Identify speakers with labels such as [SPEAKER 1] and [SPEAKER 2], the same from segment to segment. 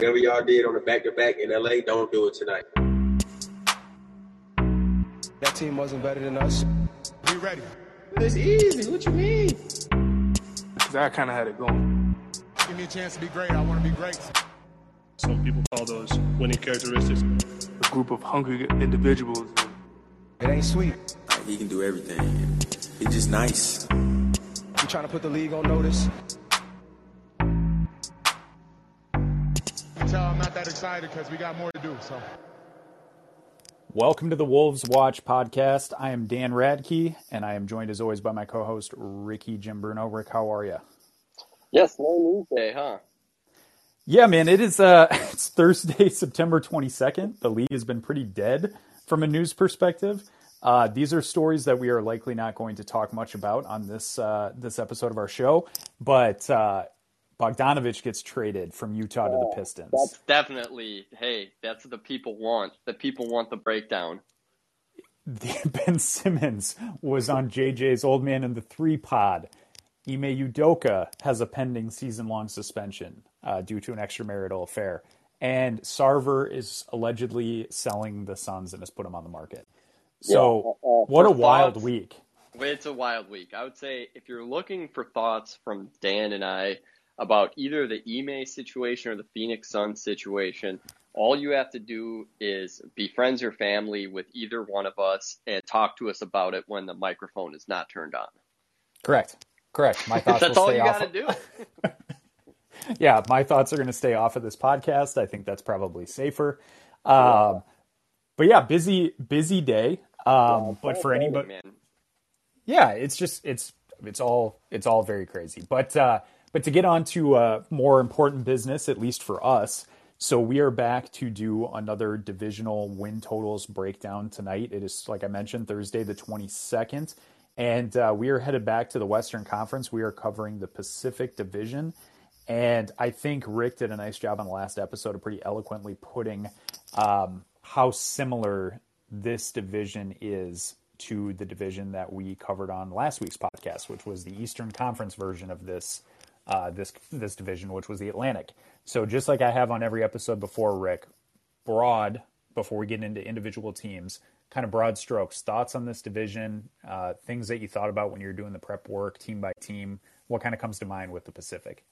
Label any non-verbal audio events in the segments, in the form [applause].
[SPEAKER 1] Whatever y'all did on the back to back in LA, don't do it tonight.
[SPEAKER 2] That team wasn't better than us.
[SPEAKER 3] We ready.
[SPEAKER 1] It's easy. What you mean?
[SPEAKER 4] Because I kind of had it going.
[SPEAKER 3] Give me a chance to be great. I want to be great.
[SPEAKER 5] Some people call those winning characteristics.
[SPEAKER 4] A group of hungry individuals.
[SPEAKER 2] It ain't sweet.
[SPEAKER 6] He can do everything. He's just nice.
[SPEAKER 2] You trying to put the league on notice?
[SPEAKER 3] Excited because we got more to do. So.
[SPEAKER 7] Welcome to the Wolves Watch podcast. I am Dan Radke, and I am joined as always by my co-host Rikki Jim Bruno. Rick, how are you?
[SPEAKER 8] Yes, no news day, huh?
[SPEAKER 7] Yeah, man, it is. Uh, [laughs] it's Thursday, September twenty second. The league has been pretty dead from a news perspective. Uh, these are stories that we are likely not going to talk much about on this uh, this episode of our show, but uh, Bogdanovich gets traded from Utah to the Pistons.
[SPEAKER 8] That's definitely, hey, that's what the people want. The people want the breakdown. [laughs]
[SPEAKER 7] Ben Simmons was on JJ's Old Man and the Three Pod. Ime Udoka has a pending season long suspension uh, due to an extramarital affair. And Sarver is allegedly selling the Suns and has put them on the market. So,
[SPEAKER 8] Yeah, uh,
[SPEAKER 7] what a
[SPEAKER 8] for
[SPEAKER 7] wild week.
[SPEAKER 8] It's a wild week. I would say if you're looking for thoughts from Dan and I about either the Ime situation or the Phoenix Suns situation, all you have to do is be friends or family with either one of us and talk to us about it when the microphone is not turned on.
[SPEAKER 7] Correct. Correct. My [laughs] thoughts
[SPEAKER 8] That's
[SPEAKER 7] will
[SPEAKER 8] all
[SPEAKER 7] stay
[SPEAKER 8] That's
[SPEAKER 7] all you
[SPEAKER 8] got to do. [laughs] [laughs]
[SPEAKER 7] yeah, my thoughts are going to stay off of this podcast. I think that's probably safer. Um, but yeah, busy, busy day. Um, but for anybody, yeah, it's just it's it's all it's all very crazy. But uh, but to get on to uh, more important business, at least for us. So we are back to do another divisional win totals breakdown tonight. It is like I mentioned Thursday the twenty second, and uh, we are headed back to the Western Conference. We are covering the Pacific Division. And I think Rick did a nice job on the last episode of pretty eloquently putting um, how similar this division is to the division that we covered on last week's podcast, which was the Eastern Conference version of this uh, this this division, which was the Atlantic. So just like I have on every episode before, Rick, broad before we get into individual teams, kind of broad strokes, thoughts on this division, uh, things that you thought about when you were doing the prep work, team by team. What kind of comes to mind with the Pacific?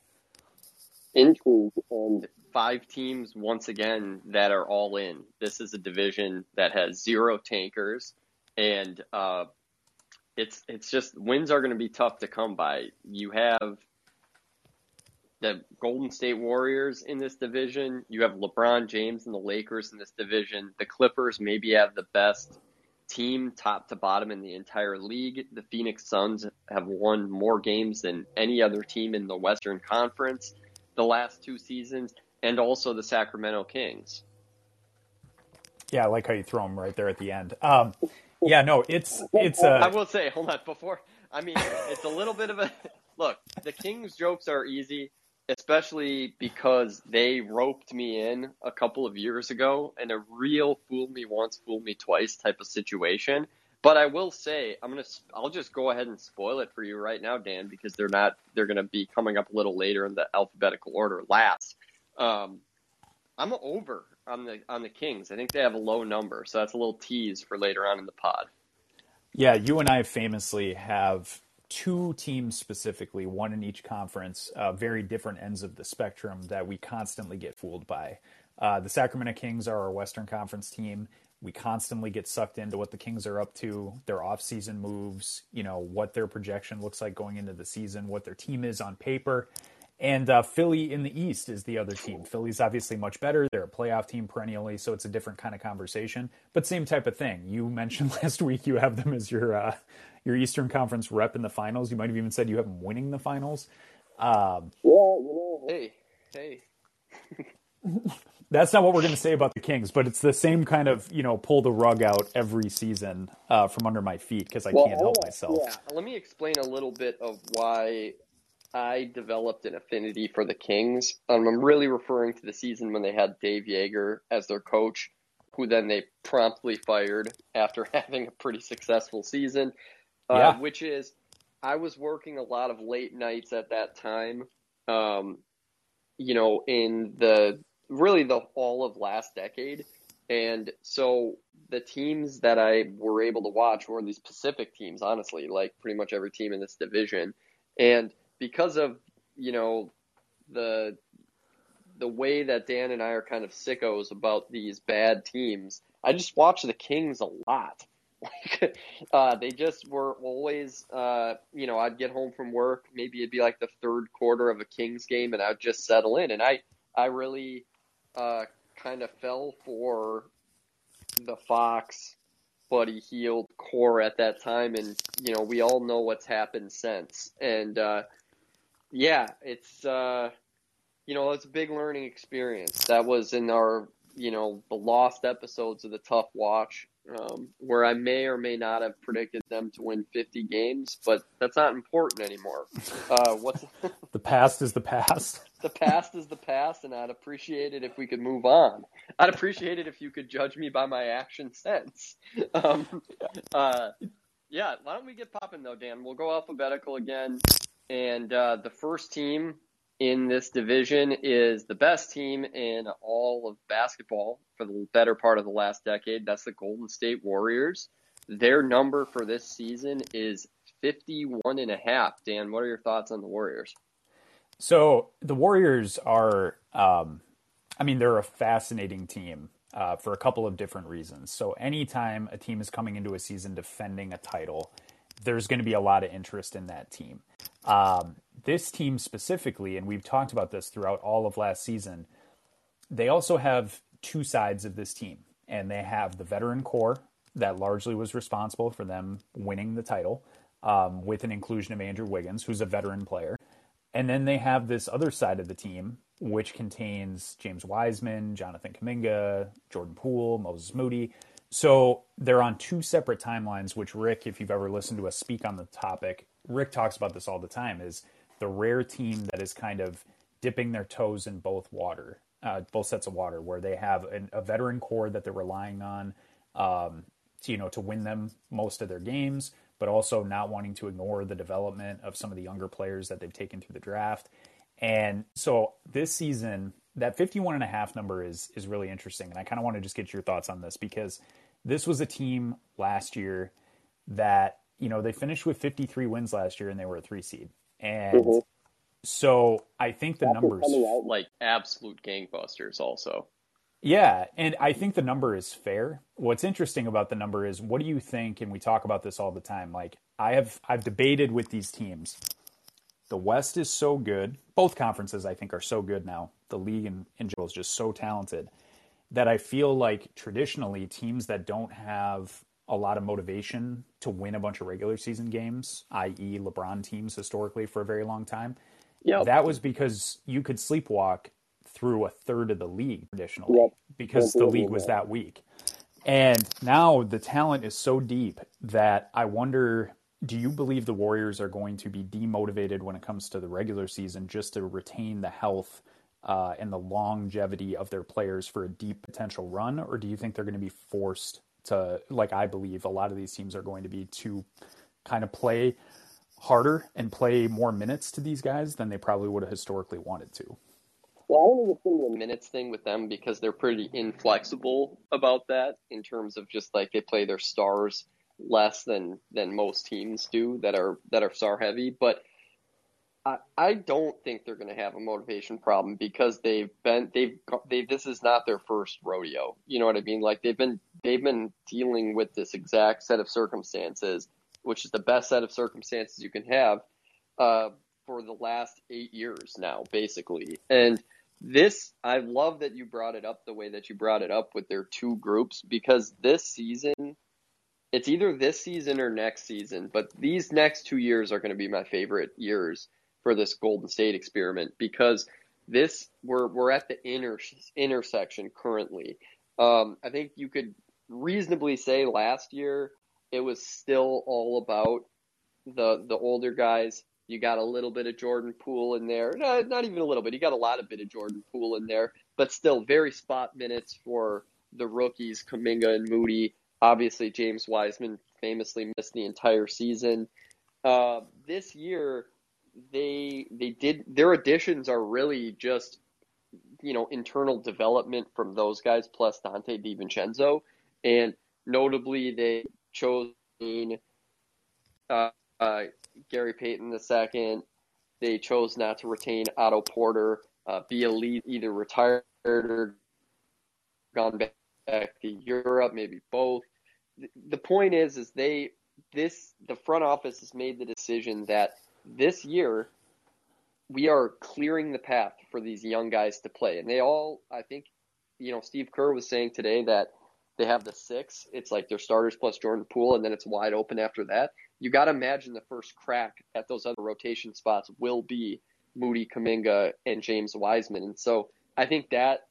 [SPEAKER 8] intrigue and five teams once again that are all in. This is a division that has zero tankers, and uh, it's it's just wins are going to be tough to come by. You have the Golden State Warriors in this division. You have LeBron James and the Lakers in this division. The Clippers maybe have the best team top to bottom in the entire league. The Phoenix Suns have won more games than any other team in the Western Conference the last two seasons, and also the Sacramento Kings.
[SPEAKER 7] Yeah, I like how you throw them right there at the end. Um, yeah, no, it's it's uh,
[SPEAKER 8] I will say, hold on, before I mean, it's a little bit of a look. The Kings jokes are easy, especially because they roped me in a couple of years ago in a real fool me once, fool me twice type of situation. But I will say, I'm gonna, I'll just go ahead and spoil it for you right now, Dan, because they're not, they're gonna be coming up a little later in the alphabetical order. Last, um, I'm over on the on the Kings. I think they have a low number, so that's a little tease for later on in the pod.
[SPEAKER 7] Yeah, you and I famously have two teams specifically, one in each conference, uh, very different ends of the spectrum that we constantly get fooled by. Uh, the Sacramento Kings are our Western Conference team. We constantly get sucked into what the Kings are up to, their off-season moves, you know, what their projection looks like going into the season, what their team is on paper. And uh, Philly in the East is the other team. Philly's obviously much better. They're a playoff team perennially, so it's a different kind of conversation. But same type of thing. You mentioned [laughs] last week you have them as your uh, your Eastern Conference rep in the finals. You might have even said you have them winning the finals. Um,
[SPEAKER 8] Yeah, you know, hey, hey. [laughs]
[SPEAKER 7] that's not what we're going to say about the Kings, but it's the same kind of you know pull the rug out every season uh, from under my feet because I can't help
[SPEAKER 8] hold
[SPEAKER 7] myself.
[SPEAKER 8] Yeah, let me explain a little bit of why I developed an affinity for the Kings. Um, I'm really referring to the season when they had Dave Joerger as their coach, who then they promptly fired after [laughs] having a pretty successful season. Uh, Which is, I was working a lot of late nights at that time. Um, you know, in the really the all of last decade. And so the teams that I were able to watch were these Pacific teams, honestly, like pretty much every team in this division. And because of, you know, the the way that Dan and I are kind of sickos about these bad teams, I just watch the Kings a lot. [laughs] Uh, they just were always, uh, you know, I'd get home from work, maybe it'd be like the third quarter of a Kings game, and I'd just settle in. And I, I really uh, kind of fell for the Fox, Buddy Hield core at that time, and you know, we all know what's happened since. And uh, yeah, it's uh, you know, it's a big learning experience. That was in our, you know, the lost episodes of the Tough Watch, um, where I may or may not have predicted them to win 50 games, but that's not important anymore. [laughs] Uh, what's [laughs]
[SPEAKER 7] the past is the past. [laughs]
[SPEAKER 8] the past is the past, and I'd appreciate it if we could move on. I'd appreciate it if you could judge me by my action sense. Um, uh, yeah, why don't we get popping though, Dan? We'll go alphabetical again, and uh, the first team in this division is the best team in all of basketball for the better part of the last decade. That's the Golden State Warriors. Their number for this season is 51 and a half. Dan, what are your thoughts on the Warriors?
[SPEAKER 7] So the Warriors are, um, I mean, they're a fascinating team uh, for a couple of different reasons. So anytime a team is coming into a season defending a title, there's going to be a lot of interest in that team. Um, this team specifically, and we've talked about this throughout all of last season, they also have two sides of this team. And they have the veteran core that largely was responsible for them winning the title, um, with an inclusion of Andrew Wiggins, who's a veteran player. And then they have this other side of the team, which contains James Wiseman, Jonathan Kuminga, Jordan Poole, Moses Moody. So they're on two separate timelines, which Rick, if you've ever listened to us speak on the topic, Rick talks about this all the time, is the rare team that is kind of dipping their toes in both water, uh, both sets of water, where they have an, a veteran core that they're relying on, um, to, you know, to win them most of their games, but also not wanting to ignore the development of some of the younger players that they've taken through the draft. And so this season, that 51 and a half number is is really interesting. And I kind of want to just get your thoughts on this because this was a team last year that, you know, they finished with 53 wins last year and they were a three seed. And mm-hmm. so I think the After numbers
[SPEAKER 8] like absolute gangbusters also.
[SPEAKER 7] Yeah, and I think the number is fair. What's interesting about the number is what do you think and we talk about this all the time. Like I have I've debated with these teams. The West is so good. Both conferences I think are so good now. The league in, in general is just so talented that I feel like traditionally teams that don't have a lot of motivation to win a bunch of regular season games, i.e., LeBron teams historically for a very long time. Yep. That was because you could sleepwalk through a third of the league traditionally yep. because the league was that weak. And now the talent is so deep that I wonder do you believe the Warriors are going to be demotivated when it comes to the regular season just to retain the health uh, and the longevity of their players for a deep potential run? Or do you think they're going to be forced to like I believe a lot of these teams are going to be to kind of play harder and play more minutes to these guys than they probably would have historically wanted to.
[SPEAKER 8] Well, I don't think it's a minutes thing with them because they're pretty inflexible about that in terms of just like they play their stars less than than most teams do that are that are star heavy. But I, don't think they're going to have a motivation problem because they've been they've they this is not their first rodeo. You know what I mean? Like they've been they've been dealing with this exact set of circumstances, which is the best set of circumstances you can have uh, for the last eight years now, basically. And this, I love that you brought it up the way that you brought it up with their two groups because this season, it's either this season or next season, but these next two years are going to be my favorite years for this Golden State experiment because this we're we're at the inter, intersection currently. Um, I think you could reasonably say last year it was still all about the the older guys. You got a little bit of Jordan Poole in there, no, not even a little bit. You got a lot of bit of Jordan Poole in there, but still very spot minutes for the rookies, Kuminga and Moody. Obviously, James Wiseman famously missed the entire season. Uh, this year, they they did their additions are really just you know, internal development from those guys plus Donte DiVincenzo. And notably, they chose uh, uh, Gary Payton II. They chose not to retain Otto Porter, uh, Bjelica, either retired or gone back to Europe, maybe both. The point is, is they this the front office has made the decision that this year we are clearing the path for these young guys to play, and they all, I think, you know, Steve Kerr was saying today that they have the six. It's like their starters plus Jordan Poole, and then it's wide open after that. You got to imagine the first crack at those other rotation spots will be Moody, Kuminga, and James Wiseman, and so I think that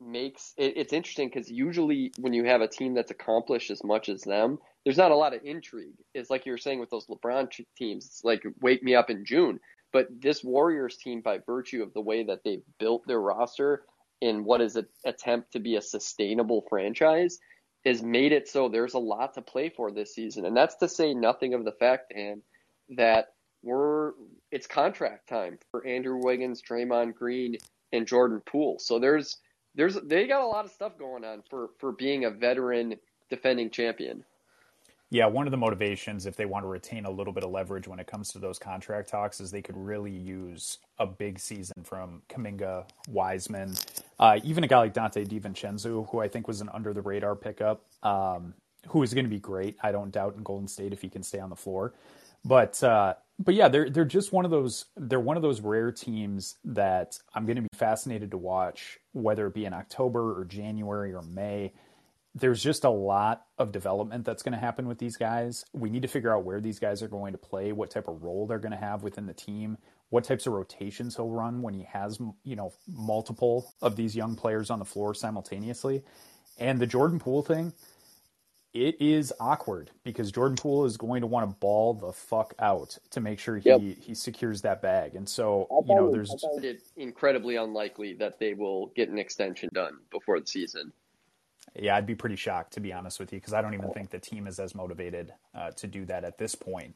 [SPEAKER 8] makes it, it's interesting because usually when you have a team that's accomplished as much as them, there's not a lot of intrigue. It's like you were saying with those LeBron teams. It's like wake me up in June. But this Warriors team, by virtue of the way that they've built their roster in what is an attempt to be a sustainable franchise, has made it so there's a lot to play for this season. And that's to say nothing of the fact, Dan, that we're it's contract time for Andrew Wiggins, Draymond Green, and Jordan Poole. So there's there's they got a lot of stuff going on for for being a veteran defending champion.
[SPEAKER 7] Yeah, one of the motivations, if they want to retain a little bit of leverage when it comes to those contract talks, is they could really use a big season from Kuminga, Wiseman, uh, even a guy like Donte DiVincenzo, who I think was an under the radar pickup, um, who is going to be great. I don't doubt in Golden State if he can stay on the floor. But uh, but yeah, they're they're just one of those they're one of those rare teams that I'm going to be fascinated to watch, whether it be in October or January or May. There's just a lot of development that's going to happen with these guys. We need to figure out where these guys are going to play, what type of role they're going to have within the team, what types of rotations he'll run when he has you know multiple of these young players on the floor simultaneously. And the Jordan Poole thing, it is awkward because Jordan Poole is going to want to ball the fuck out to make sure he, yep. he secures that bag. And so, you know, there's.
[SPEAKER 8] I find it incredibly unlikely that they will get an extension done before the season.
[SPEAKER 7] Yeah, I'd be pretty shocked, to be honest with you, because I don't even think the team is as motivated uh, to do that at this point.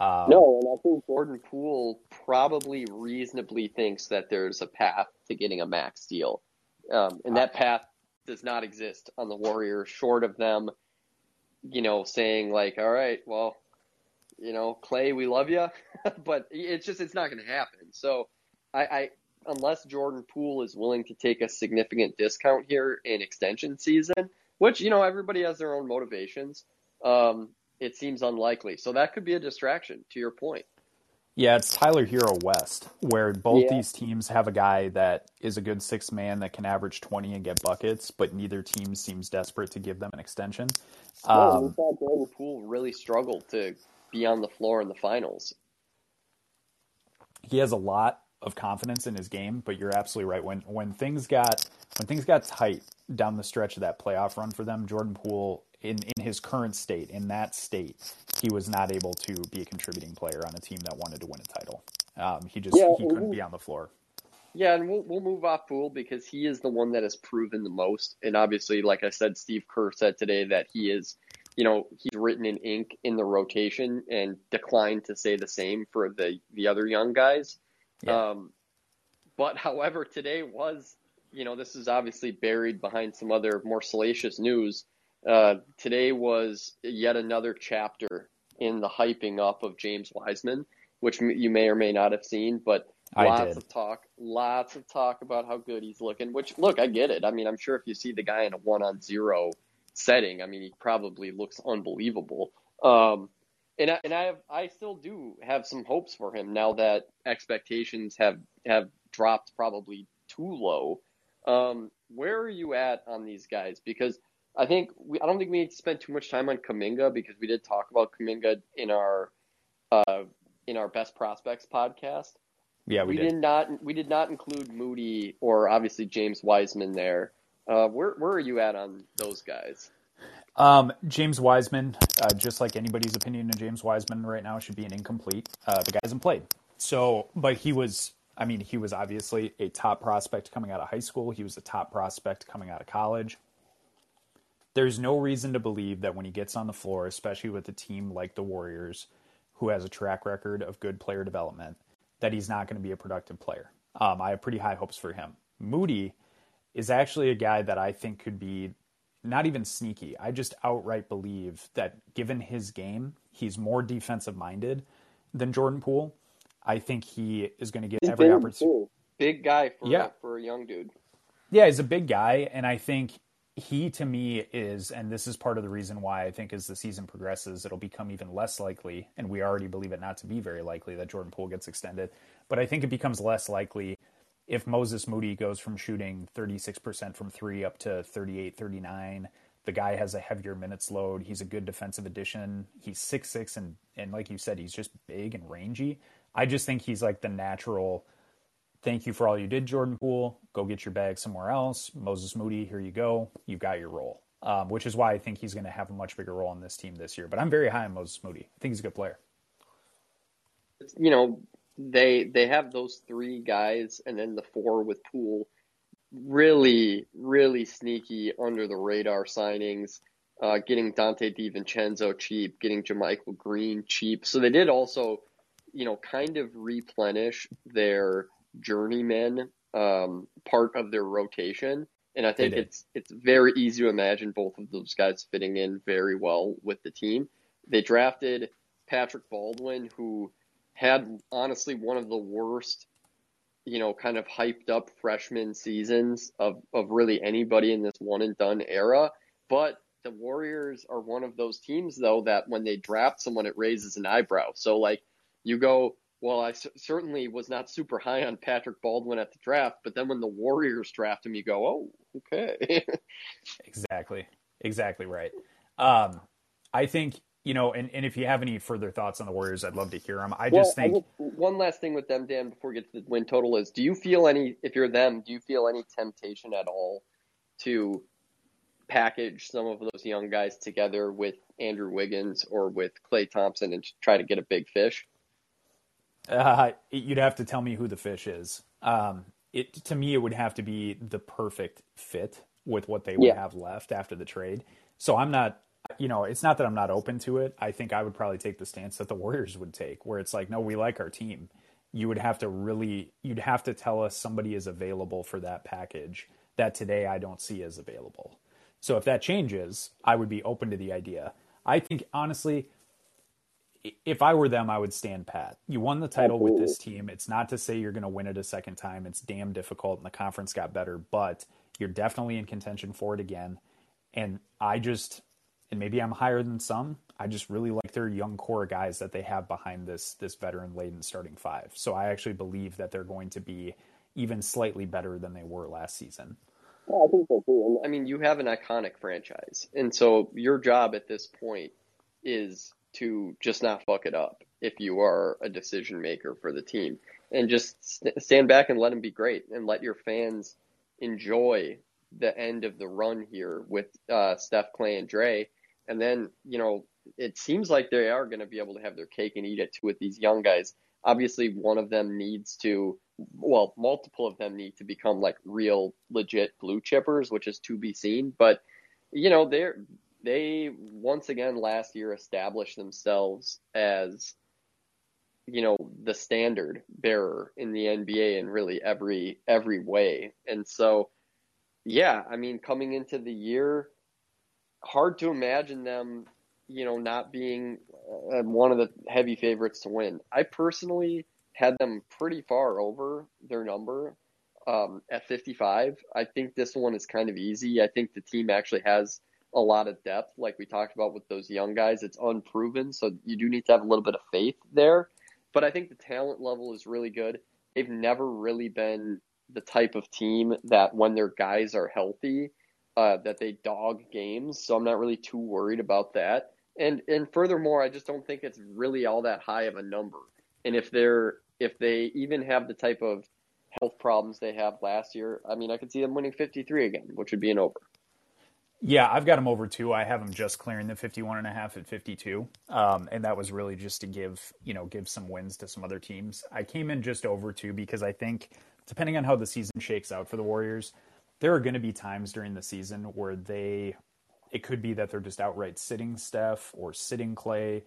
[SPEAKER 8] Um, no, and I think Jordan Poole probably reasonably thinks that there's a path to getting a max deal. Um, and that path does not exist on the Warriors, short of them you know, saying like, all right, well, you know, Klay, we love you, [laughs] but it's just it's not going to happen. So I, I unless Jordan Poole is willing to take a significant discount here in extension season, which you know everybody has their own motivations. Um, it seems unlikely. So that could be a distraction. To your point.
[SPEAKER 7] Yeah, it's Tyler Herro West, where both yeah. these teams have a guy that is a good six man that can average 20 and get buckets, but neither team seems desperate to give them an extension.
[SPEAKER 8] Well, um, Jordan Poole really struggled to be on the floor in the finals.
[SPEAKER 7] He has a lot of confidence in his game, but you're absolutely right. When when things got when things got tight down the stretch of that playoff run for them, Jordan Poole in, in his current state, in that state, he was not able to be a contributing player on a team that wanted to win a title. Um, he just yeah, he couldn't be on the floor.
[SPEAKER 8] Yeah, and we'll we'll move off Poole because he is the one that has proven the most. And obviously, like I said, Steve Kerr said today that he is, you know, he's written in ink in the rotation and declined to say the same for the the other young guys. Yeah. Um, but however, today was, you know, this is obviously buried behind some other more salacious news. Uh, today was yet another chapter in the hyping up of James Wiseman, which you may or may not have seen, but lots of talk, lots of talk about how good he's looking. Which, look, I get it. I mean, I'm sure if you see the guy in a one-on-zero setting, I mean, he probably looks unbelievable. Um, and I, and I have, I still do have some hopes for him now that expectations have have dropped probably too low. Um, where are you at on these guys? Because I think we, I don't think we need to spend too much time on Kuminga because we did talk about Kuminga in our uh, in our best prospects podcast.
[SPEAKER 7] Yeah, we,
[SPEAKER 8] we
[SPEAKER 7] did.
[SPEAKER 8] did. not we did not include Moody or obviously James Wiseman there. Uh, where where are you at on those guys?
[SPEAKER 7] Um, James Wiseman, uh, just like anybody's opinion of James Wiseman right now, should be an incomplete. Uh, the guy hasn't played, so but he was. I mean, he was obviously a top prospect coming out of high school. He was a top prospect coming out of college there's no reason to believe that when he gets on the floor, especially with a team like the Warriors, who has a track record of good player development, that he's not going to be a productive player. Um, I have pretty high hopes for him. Moody is actually a guy that I think could be not even sneaky. I just outright believe that given his game, he's more defensive minded than Jordan Poole. I think he is going to get
[SPEAKER 8] He's
[SPEAKER 7] every
[SPEAKER 8] big,
[SPEAKER 7] opportunity.
[SPEAKER 8] too. Big guy for
[SPEAKER 7] Yeah.
[SPEAKER 8] for a young dude.
[SPEAKER 7] Yeah, he's a big guy, and I think he to me is, and this is part of the reason why I think as the season progresses, it'll become even less likely, and we already believe it not to be very likely that Jordan Poole gets extended. But I think it becomes less likely if Moses Moody goes from shooting 36% from three up to 38, 39. The guy has a heavier minutes load. He's a good defensive addition. He's six six and and like you said, he's just big and rangy. I just think he's like the natural thank you for all you did, Jordan Poole. Go get your bag somewhere else. Moses Moody, here you go. You've got your role. Um, which is why I think he's going to have a much bigger role in this team this year. But I'm very high on Moses Moody. I think he's a good player.
[SPEAKER 8] you know they they have those three guys and then the four with Poole really really sneaky under the radar signings uh, getting Donte DiVincenzo cheap getting JaMychal Green cheap so they did also you know kind of replenish their journeyman um, part of their rotation and I think it's it's very easy to imagine both of those guys fitting in very well with the team they drafted Patrick Baldwin who had honestly one of the worst, you know, kind of hyped up freshman seasons of, of really anybody in this one and done era. But the Warriors are one of those teams, though, that when they draft someone, it raises an eyebrow. So, like, you go, well, I c- certainly was not super high on Patrick Baldwin at the draft, but then when the Warriors draft him, you go, oh, okay. [laughs]
[SPEAKER 7] Exactly. Exactly right. Um, I think, you know, and, and if you have any further thoughts on the Warriors, I'd love to hear them. I just
[SPEAKER 8] well, I
[SPEAKER 7] think,
[SPEAKER 8] will- one last thing with them, Dan, before we get to the win total is: Do you feel any? If you're them, do you feel any temptation at all to package some of those young guys together with Andrew Wiggins or with Klay Thompson and try to get a big fish?
[SPEAKER 7] Uh, you'd have to tell me who the fish is. Um, it to me, it would have to be the perfect fit with what they would
[SPEAKER 8] Yeah.
[SPEAKER 7] have left after the trade. So I'm not, you know, it's not that I'm not open to it. I think I would probably take the stance that the Warriors would take, where it's like, no, we like our team. You would have to really, you'd have to tell us somebody is available for that package that today I don't see as available. So if that changes, I would be open to the idea. I think honestly, if I were them, I would stand pat. You won the title with this team. It's not to say you're going to win it a second time. It's damn difficult, and the conference got better, but you're definitely in contention for it again. And I just, and maybe I'm higher than some. I just really like their young core guys that they have behind this this veteran laden starting five. So I actually believe that they're going to be even slightly better than they were last season.
[SPEAKER 8] I think so too. And I mean, you have an iconic franchise, and so your job at this point is to just not fuck it up if you are a decision maker for the team, and just st- stand back and let them be great, and let your fans enjoy the end of the run here with uh, Steph, Klay, and Dre, and then you know it seems like they are going to be able to have their cake and eat it too with these young guys. Obviously, one of them needs to, well, multiple of them need to become like real, legit blue chippers, which is to be seen. But you know, they're they once again last year established themselves as you know the standard bearer in the NBA in really every every way. And so yeah, I mean coming into the year hard to imagine them, you know, not being uh, one of the heavy favorites to win. I personally had them pretty far over their number um, at 55. I think this one is kind of easy. I think the team actually has a lot of depth, like we talked about with those young guys. It's unproven, so you do need to have a little bit of faith there. But I think the talent level is really good. They've never really been the type of team that when their guys are healthy, uh, that they dog games. So I'm not really too worried about that. And and furthermore, I just don't think it's really all that high of a number. And if they're if they even have the type of health problems they have last year, I mean, I could see them winning 53 again, which would be an over.
[SPEAKER 7] Yeah, I've got them over two. I have them just clearing the 51 and a half at 52. Um, and that was really just to give, you know, give some wins to some other teams. I came in just over two because I think depending on how the season shakes out for the Warriors, there are going to be times during the season where they, it could be that they're just outright sitting Steph or sitting Klay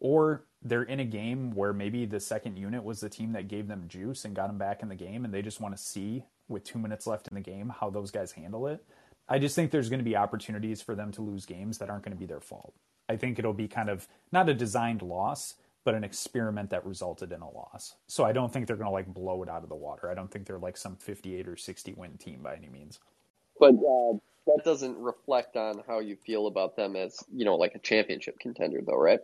[SPEAKER 7] or they're in a game where maybe the second unit was the team that gave them juice and got them back in the game, and they just want to see with two minutes left in the game how those guys handle it. I just think there's going to be opportunities for them to lose games that aren't going to be their fault. I think it'll be kind of not a designed loss, but an experiment that resulted in a loss. So I don't think they're going to like blow it out of the water. I don't think they're like some 58 or 60 win team by any means.
[SPEAKER 8] But uh, that doesn't reflect on how you feel about them as you know like a championship contender, though, right?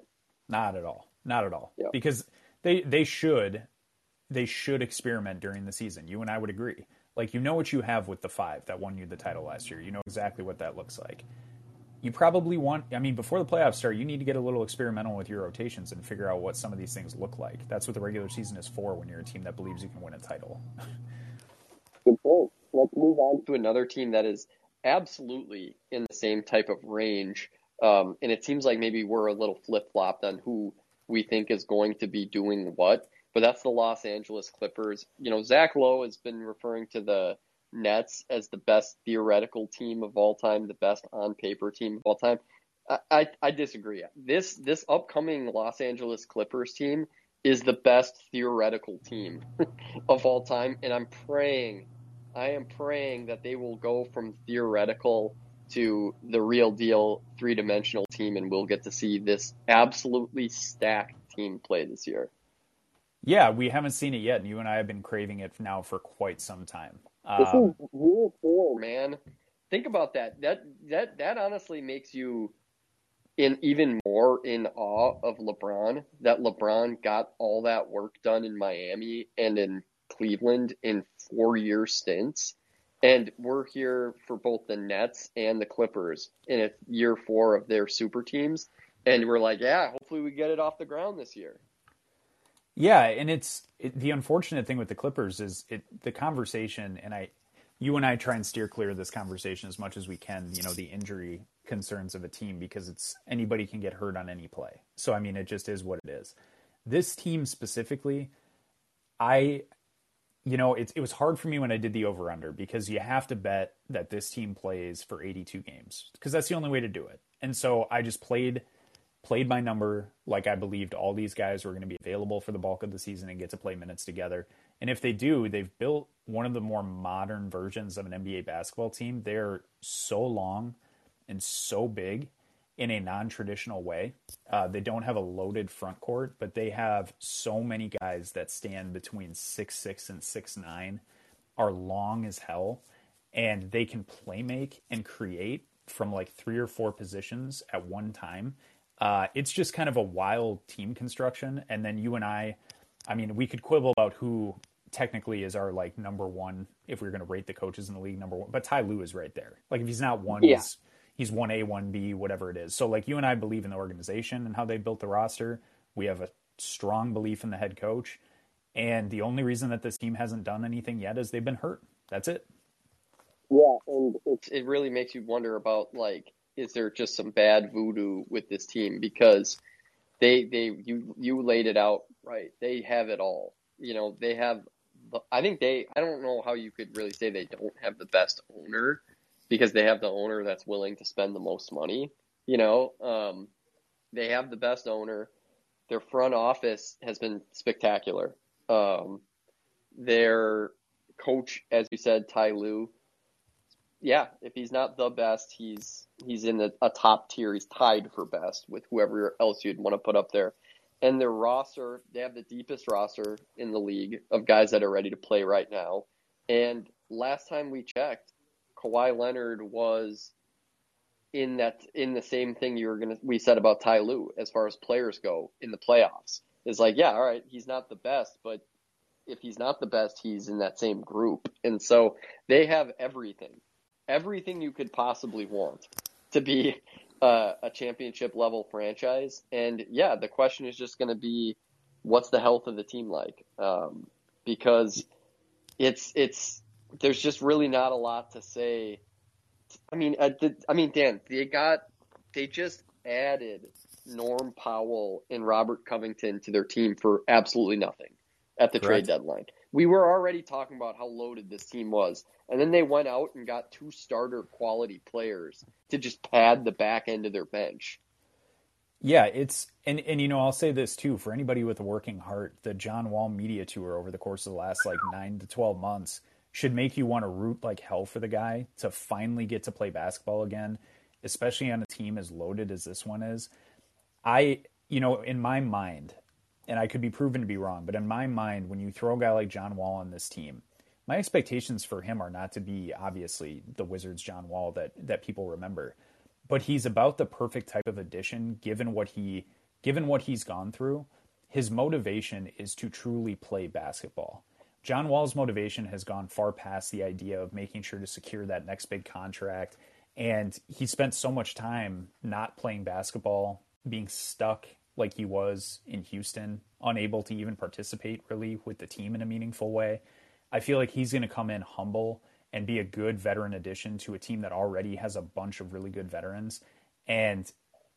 [SPEAKER 7] Not at all. Not at all.
[SPEAKER 8] Yeah.
[SPEAKER 7] Because they they should they should experiment during the season. You and I would agree. Like you know what you have with the five that won you the title last year. You know exactly what that looks like. You probably want I mean before the playoffs start, you need to get a little experimental with your rotations and figure out what some of these things look like. That's what the regular season is for when you're a team that believes you can win a title. [laughs]
[SPEAKER 8] Good point. Let's move on to another team that is absolutely in the same type of range. Um, and it seems like maybe we're a little flip flopped on who we think is going to be doing what. But that's the Los Angeles Clippers. You know, Zach Lowe has been referring to the Nets as the best theoretical team of all time, the best on paper team of all time. I, I, I disagree. This this upcoming Los Angeles Clippers team is the best theoretical team [laughs] of all time, and I'm praying, I am praying that they will go from theoretical to the real deal three dimensional team, and we'll get to see this absolutely stacked team play this year.
[SPEAKER 7] Yeah, we haven't seen it yet, and you and I have been craving it now for quite some time.
[SPEAKER 8] This
[SPEAKER 7] Um,
[SPEAKER 8] is year four, man. Think about that. That that that honestly makes you in even more in awe of LeBron. That LeBron got all that work done in Miami and in Cleveland in four year stints. And we're here for both the Nets and the Clippers in a year four of their super teams. And we're like, yeah, hopefully we get it off the ground this year.
[SPEAKER 7] Yeah, and it's it, the unfortunate thing with the Clippers is it the conversation, and I, you and I try and steer clear of this conversation as much as we can. You know, the injury concerns of a team because it's anybody can get hurt on any play. So I mean, it just is what it is. This team specifically, I, you know, it it was hard for me when I did the over under because you have to bet that this team plays for 82 games because that's the only way to do it. And so I just played played my number like I believed all these guys were going to be available for the bulk of the season and get to play minutes together. And if they do, they've built one of the more modern versions of an NBA basketball team. They're so long and so big in a non-traditional way. Uh, they don't have a loaded front court, but they have so many guys that stand between six six and six nine, are long as hell, and they can play make and create from like three or four positions at one time. Uh, it's just kind of a wild team construction. And then you and I, I mean, we could quibble about who technically is our like number one if we are going to rate the coaches in the league number one. But Ty Lue is right there. Like if he's not one,
[SPEAKER 8] Yeah.
[SPEAKER 7] he's he's one A, one B, whatever it is. So like you and I believe in the organization and how they built the roster. We have a strong belief in the head coach. And the only reason that this team hasn't done anything yet is they've been hurt. That's it.
[SPEAKER 8] Yeah, and it, it really makes you wonder about like, is there just some bad voodoo with this team? Because they they you you laid it out right. They have it all. You know, they have. I think they. I don't know how you could really say they don't have the best owner, because they have the owner that's willing to spend the most money. You know, um, they have the best owner. Their front office has been spectacular. Um, their coach, as you said, Ty Lue, yeah, if he's not the best, he's he's in a, a top tier. He's tied for best with whoever else you'd want to put up there. And their roster, they have the deepest roster in the league of guys that are ready to play right now. And last time we checked, Kawhi Leonard was in that in the same thing you were gonna we said about Ty Lue as far as players go in the playoffs. It's like, yeah, all right, he's not the best, but if he's not the best, he's in that same group. And so they have everything everything you could possibly want to be uh, a championship level franchise. And yeah, the question is just going to be, what's the health of the team like? Um, because it's it's there's just really not a lot to say. I mean, uh, the, I mean, Dan, they got they just added Norm Powell and Robert Covington to their team for absolutely nothing at the
[SPEAKER 7] Correct.
[SPEAKER 8] trade deadline. We were already talking about how loaded this team was, and then they went out and got two starter quality players to just pad the back end of their bench.
[SPEAKER 7] Yeah, it's and and you know I'll say this too for anybody with a working heart, the John Wall media tour over the course of the last like nine to twelve months should make you want to root like hell for the guy to finally get to play basketball again, especially on a team as loaded as this one is. I you know in my mind, and I could be proven to be wrong, but in my mind, when you throw a guy like John Wall on this team, my expectations for him are not to be obviously the Wizards John Wall that that people remember but he's about the perfect type of addition given what he given what he's gone through. His motivation is to truly play basketball. John Wall's motivation has gone far past the idea of making sure to secure that next big contract. And he spent so much time not playing basketball, being stuck like he was in Houston, unable to even participate really with the team in a meaningful way. I feel like he's going to come in humble and be a good veteran addition to a team that already has a bunch of really good veterans. And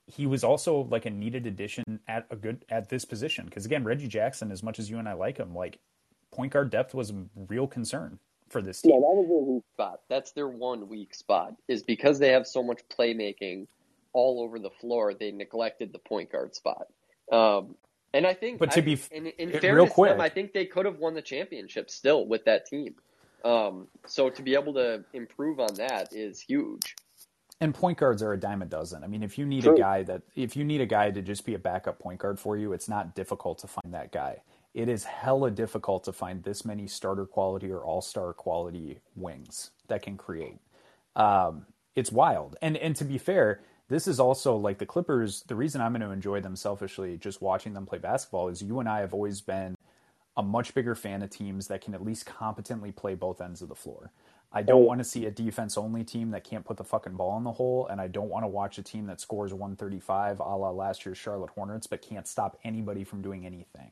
[SPEAKER 7] he was also like a needed addition at a good at this position because again, Reggie Jackson, as much as you and I like him, like point guard depth was a real concern for this team.
[SPEAKER 8] Yeah, that was their weak spot. That's their one weak spot is because they have so much playmaking all over the floor. They neglected the point guard spot. Um, and I think,
[SPEAKER 7] but to
[SPEAKER 8] I,
[SPEAKER 7] be
[SPEAKER 8] in, in
[SPEAKER 7] real
[SPEAKER 8] fairness
[SPEAKER 7] quick,
[SPEAKER 8] to them, I think they could have won the championship still with that team. Um, so to be able to improve on that is huge.
[SPEAKER 7] And point guards are a dime a dozen. I mean, if you need
[SPEAKER 8] True.
[SPEAKER 7] a guy that if you need a guy to just be a backup point guard for you, it's not difficult to find that guy. It is hella difficult to find this many starter quality or all star quality wings that can create. Um, it's wild. And and to be fair, this is also like the Clippers. The reason I'm going to enjoy them selfishly, just watching them play basketball, is you and I have always been a much bigger fan of teams that can at least competently play both ends of the floor. I don't oh. want to see a defense only team that can't put the fucking ball in the hole, and I don't want to watch a team that scores 135 a la last year's Charlotte Hornets but can't stop anybody from doing anything.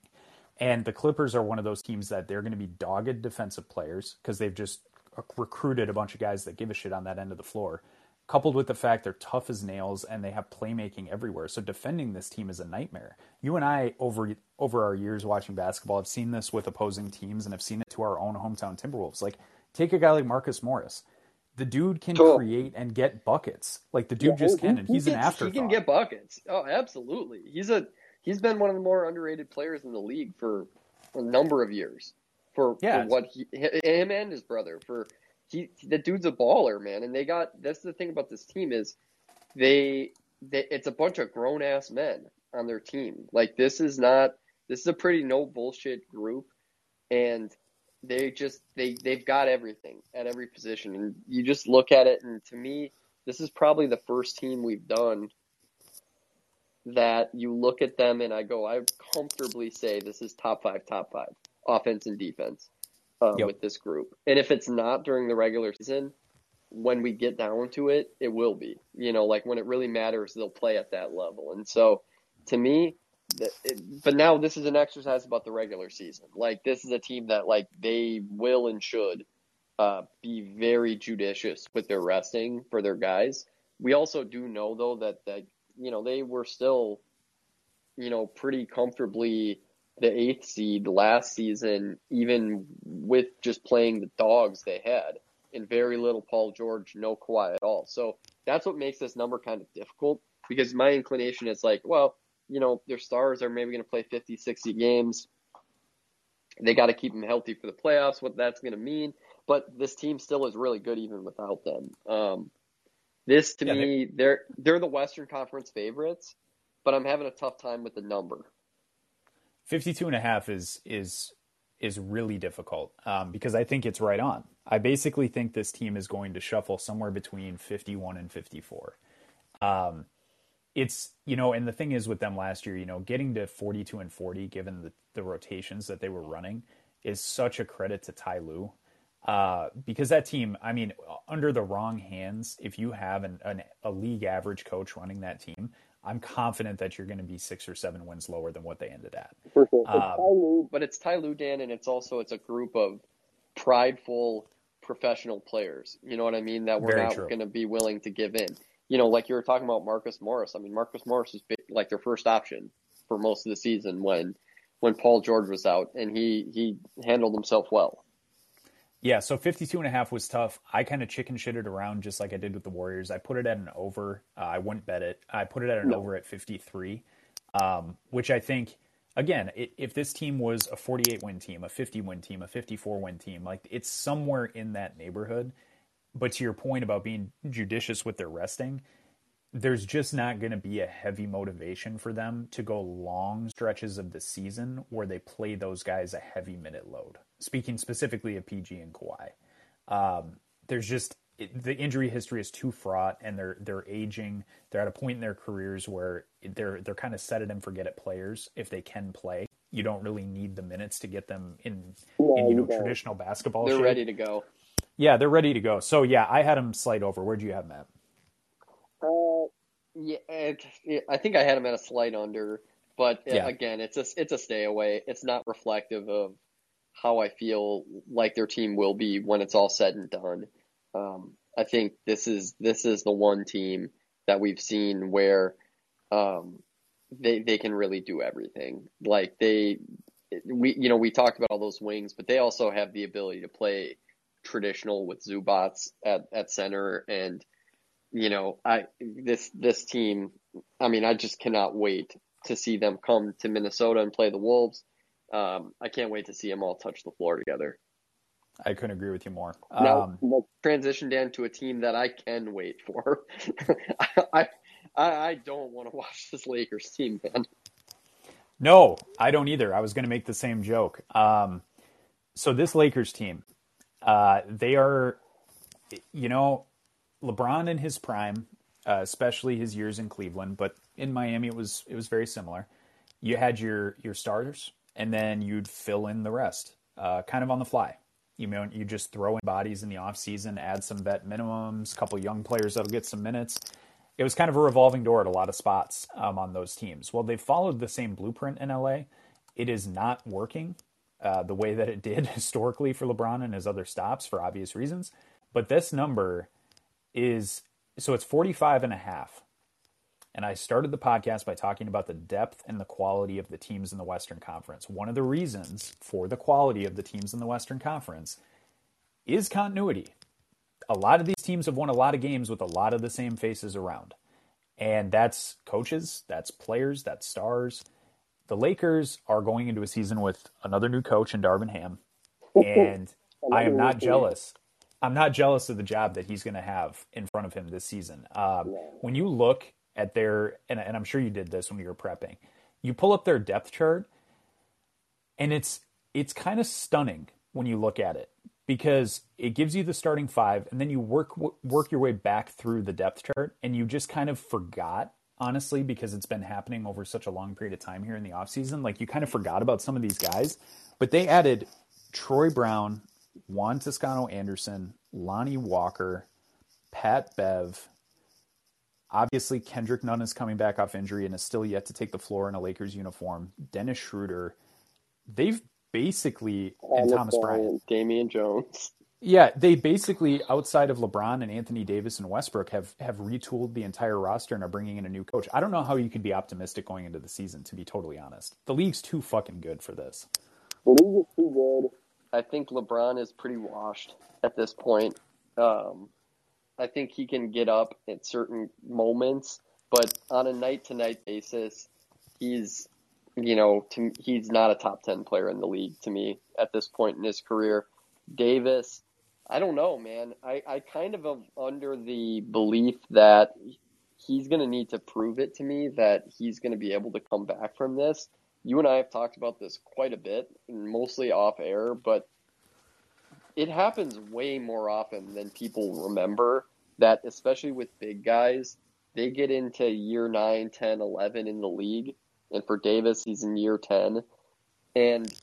[SPEAKER 7] And the Clippers are one of those teams that they're going to be dogged defensive players because they've just uh, recruited a bunch of guys that give a shit on that end of the floor, coupled with the fact they're tough as nails and they have playmaking everywhere. So defending this team is a nightmare. You and I over over our years watching basketball have seen this with opposing teams and have seen it to our own hometown Timberwolves. Like take a guy like Marcus Morris. The dude can create and get buckets. Like the dude just can, and
[SPEAKER 8] he
[SPEAKER 7] he's an afterthought.
[SPEAKER 8] He can get buckets. Oh, absolutely. He's a he's been one of the more underrated players in the league for a number of years. For,
[SPEAKER 7] Yeah.
[SPEAKER 8] for what he him and his brother for he the dude's a baller, man. And they got that's the thing about this team is they, they it's a bunch of grown ass men on their team. Like this is not this is a pretty no bullshit group, and they just they they've got everything at every position, and you just look at it, and to me, this is probably the first team we've done that you look at them and I go, I comfortably say this is top five, top five, offense and defense uh,
[SPEAKER 7] Yep.
[SPEAKER 8] with this group. And if it's not during the regular season, when we get down to it, it will be. You know, like when it really matters, they'll play at that level. And so, to me, it, but now this is an exercise about the regular season. Like this is a team that like they will and should uh, be very judicious with their resting for their guys. We also do know though that that you know they were still, you know, pretty comfortably the eighth seed last season, even with just playing the dogs they had, and very little Paul George, no Kawhi at all. So that's what makes this number kind of difficult because my inclination is like, well, you know, their stars are maybe going to play 50, 60 games. They got to keep them healthy for the playoffs, what that's going to mean. But this team still is really good even without them. Um, this to
[SPEAKER 7] Yeah,
[SPEAKER 8] me, they're they're the Western Conference favorites, but I'm having a tough time with the number.
[SPEAKER 7] 52 and a half is is is really difficult um, because I think it's right on. I basically think this team is going to shuffle somewhere between 51 and 54. Um, it's you know, and the thing is with them last year, you know, getting to 42 and 40, given the, the rotations that they were running, is such a credit to Ty Lue. Uh, because that team, I mean, under the wrong hands, if you have an, an, a league average coach running that team, I'm confident that you're going to be six or seven wins lower than what they ended at.
[SPEAKER 8] For sure. It's
[SPEAKER 7] Um,
[SPEAKER 8] Ty but it's Ty Lue, Dan, and it's also it's a group of prideful professional players. You know what I mean? That we're not going to be willing to give in. You know, like you were talking about Marcus Morris. I mean, Marcus Morris was big, like their first option for most of the season when when Paul George was out, and he he handled himself well.
[SPEAKER 7] Yeah, so 52 and a half was tough. I kind of chicken shitted around just like I did with the Warriors. I put it at an over. Uh, I wouldn't bet it. I put it at an
[SPEAKER 8] No.
[SPEAKER 7] over at 53, um, which I think, again, it, if this team was a 48 win team, a 50 win team, a 54 win team, like it's somewhere in that neighborhood. But to your point about being judicious with their resting, there's just not going to be a heavy motivation for them to go long stretches of the season where they play those guys a heavy minute load. Speaking specifically of PG and Kawhi, um, there's just it, the injury history is too fraught, and they're they're aging. They're at a point in their careers where they're they're kind of set it and forget it players if they can play. You don't really need the minutes to get them in in you know traditional basketball.
[SPEAKER 8] They're
[SPEAKER 7] shape.
[SPEAKER 8] ready to go.
[SPEAKER 7] Yeah, they're ready to go. So yeah, I had them slight over. Where'd you have Matt?
[SPEAKER 8] Uh, yeah, it, yeah, I think I had them at a slight under, but uh,
[SPEAKER 7] Yeah.
[SPEAKER 8] again, it's a it's a stay away. It's not reflective of how I feel like their team will be when it's all said and done. Um, I think this is this is the one team that we've seen where um, they they can really do everything. Like they we you know we talked about all those wings, but they also have the ability to play traditional with Zubac at at center and you know, I this this team. I mean, I just cannot wait to see them come to Minnesota and play the Wolves. Um, I can't wait to see them all touch the floor together.
[SPEAKER 7] I couldn't agree with you more.
[SPEAKER 8] Now,
[SPEAKER 7] Um,
[SPEAKER 8] let's transition down to a team that I can wait for. [laughs] I, I I don't want to watch this Lakers team, man.
[SPEAKER 7] No, I don't either. I was going to make the same joke. Um, so this Lakers team, uh, they are, you know, LeBron in his prime, uh, especially his years in Cleveland, but in Miami it was it was very similar. You had your your starters, and then you'd fill in the rest, uh, kind of on the fly. You know, you just throw in bodies in the off season, add some vet minimums, a couple young players that'll get some minutes. It was kind of a revolving door at a lot of spots um, on those teams. Well, they've followed the same blueprint in LA. It is not working uh, the way that it did [laughs] historically for LeBron and his other stops for obvious reasons. But this number is so it's 45 and a half. And I started the podcast by talking about the depth and the quality of the teams in the Western Conference. One of the reasons for the quality of the teams in the Western Conference is continuity. A lot of these teams have won a lot of games with a lot of the same faces around. And that's coaches, that's players, that's stars. The Lakers are going into a season with another new coach in Darvin Ham. [laughs] And I am not jealous. I'm not jealous of the job that he's going to have in front of him this season. Um, when you look at their, and, and I'm sure you did this when you were prepping, you pull up their depth chart, and it's it's kind of stunning when you look at it because it gives you the starting five, and then you work work your way back through the depth chart, and you just kind of forgot honestly because it's been happening over such a long period of time here in the offseason like you kind of forgot about some of these guys. But they added troy brown juan toscano anderson lonnie walker pat bev obviously kendrick nunn is coming back off injury and is still yet to take the floor in a lakers uniform dennis schroeder they've basically and thomas bryant
[SPEAKER 8] Damian Jones.
[SPEAKER 7] yeah, they basically outside of LeBron and Anthony Davis and Westbrook have have retooled the entire roster and are bringing in a new coach. I don't know how you could be optimistic going into the season, to be totally honest. The league's too fucking good for this.
[SPEAKER 8] The league is too good. I think LeBron is pretty washed at this point. Um, I think he can get up at certain moments, but on a night to night basis, he's you know to, he's not a top ten player in the league to me at this point in his career. Davis, I don't know, man. I, I kind of am under the belief that he's going to need to prove it to me that he's going to be able to come back from this. You and I have talked about this quite a bit, mostly off air, but it happens way more often than people remember that, especially with big guys, they get into year 9, 10, 11 in the league. And for Davis, he's in year 10. And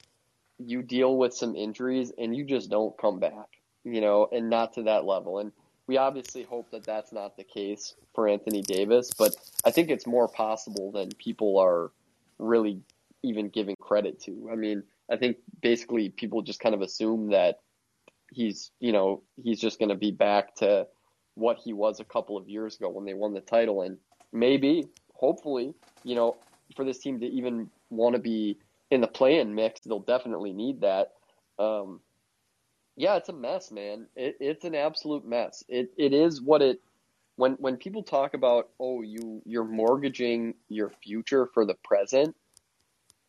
[SPEAKER 8] you deal with some injuries and you just don't come back, you know, and not to that level. And we obviously hope that that's not the case for Anthony Davis, but I think it's more possible than people are really even giving credit to. I mean, I think basically people just kind of assume that he's, you know, he's just going to be back to what he was a couple of years ago when they won the title. And maybe, hopefully, you know, for this team to even want to be in the play-in mix, they'll definitely need that. Um, Yeah, it's a mess, man. It, it's an absolute mess. It it is what it when when people talk about oh you you're mortgaging your future for the present.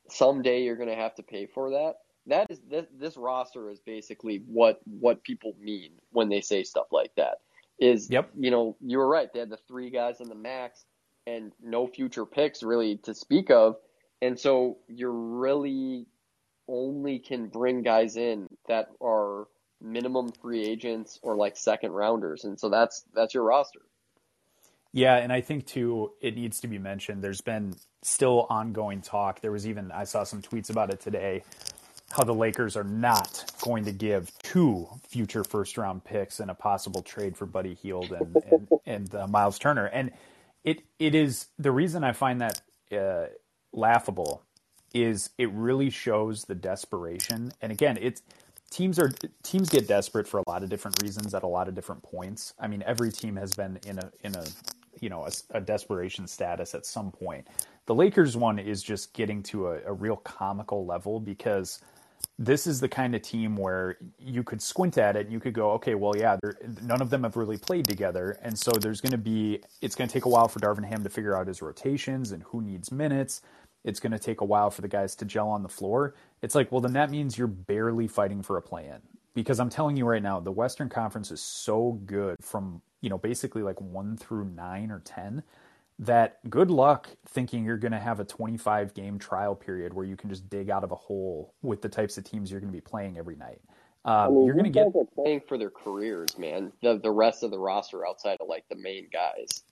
[SPEAKER 8] Someday you're going to have to pay for that. That is this, this roster is basically what what people mean when they say stuff like that. Is
[SPEAKER 7] Yep.
[SPEAKER 8] you know you were right. They had the three guys in the max and no future picks really to speak of, and so you're really only can bring guys in that are minimum free agents or like second rounders, and so that's that's your roster.
[SPEAKER 7] Yeah, and I think too, it needs to be mentioned. There's been still ongoing talk. There was even I saw some tweets about it today, how the Lakers are not going to give two future first round picks and a possible trade for Buddy Hield and and, [laughs] and uh, Miles Turner. And it it is the reason I find that uh, laughable is it really shows the desperation. And again, it's teams are teams get desperate for a lot of different reasons at a lot of different points. I mean, every team has been in a in a you know a, a desperation status at some point. The Lakers one is just getting to a, a real comical level because this is the kind of team where you could squint at it and you could go, okay, well, yeah, none of them have really played together, and so there's going to be it's going to take a while for Darvin Ham to figure out his rotations and who needs minutes. It's going to take a while for the guys to gel on the floor. It's like, well, then that means you're barely fighting for a play in because I'm telling you right now, the Western Conference is so good from you know basically like one through nine or ten that good luck thinking you're going to have a 25 game trial period where you can just dig out of a hole with the types of teams you're going to be playing every night. Um,
[SPEAKER 8] I mean,
[SPEAKER 7] you're going to get
[SPEAKER 8] playing for their careers, man. The the rest of the roster outside of like the main guys.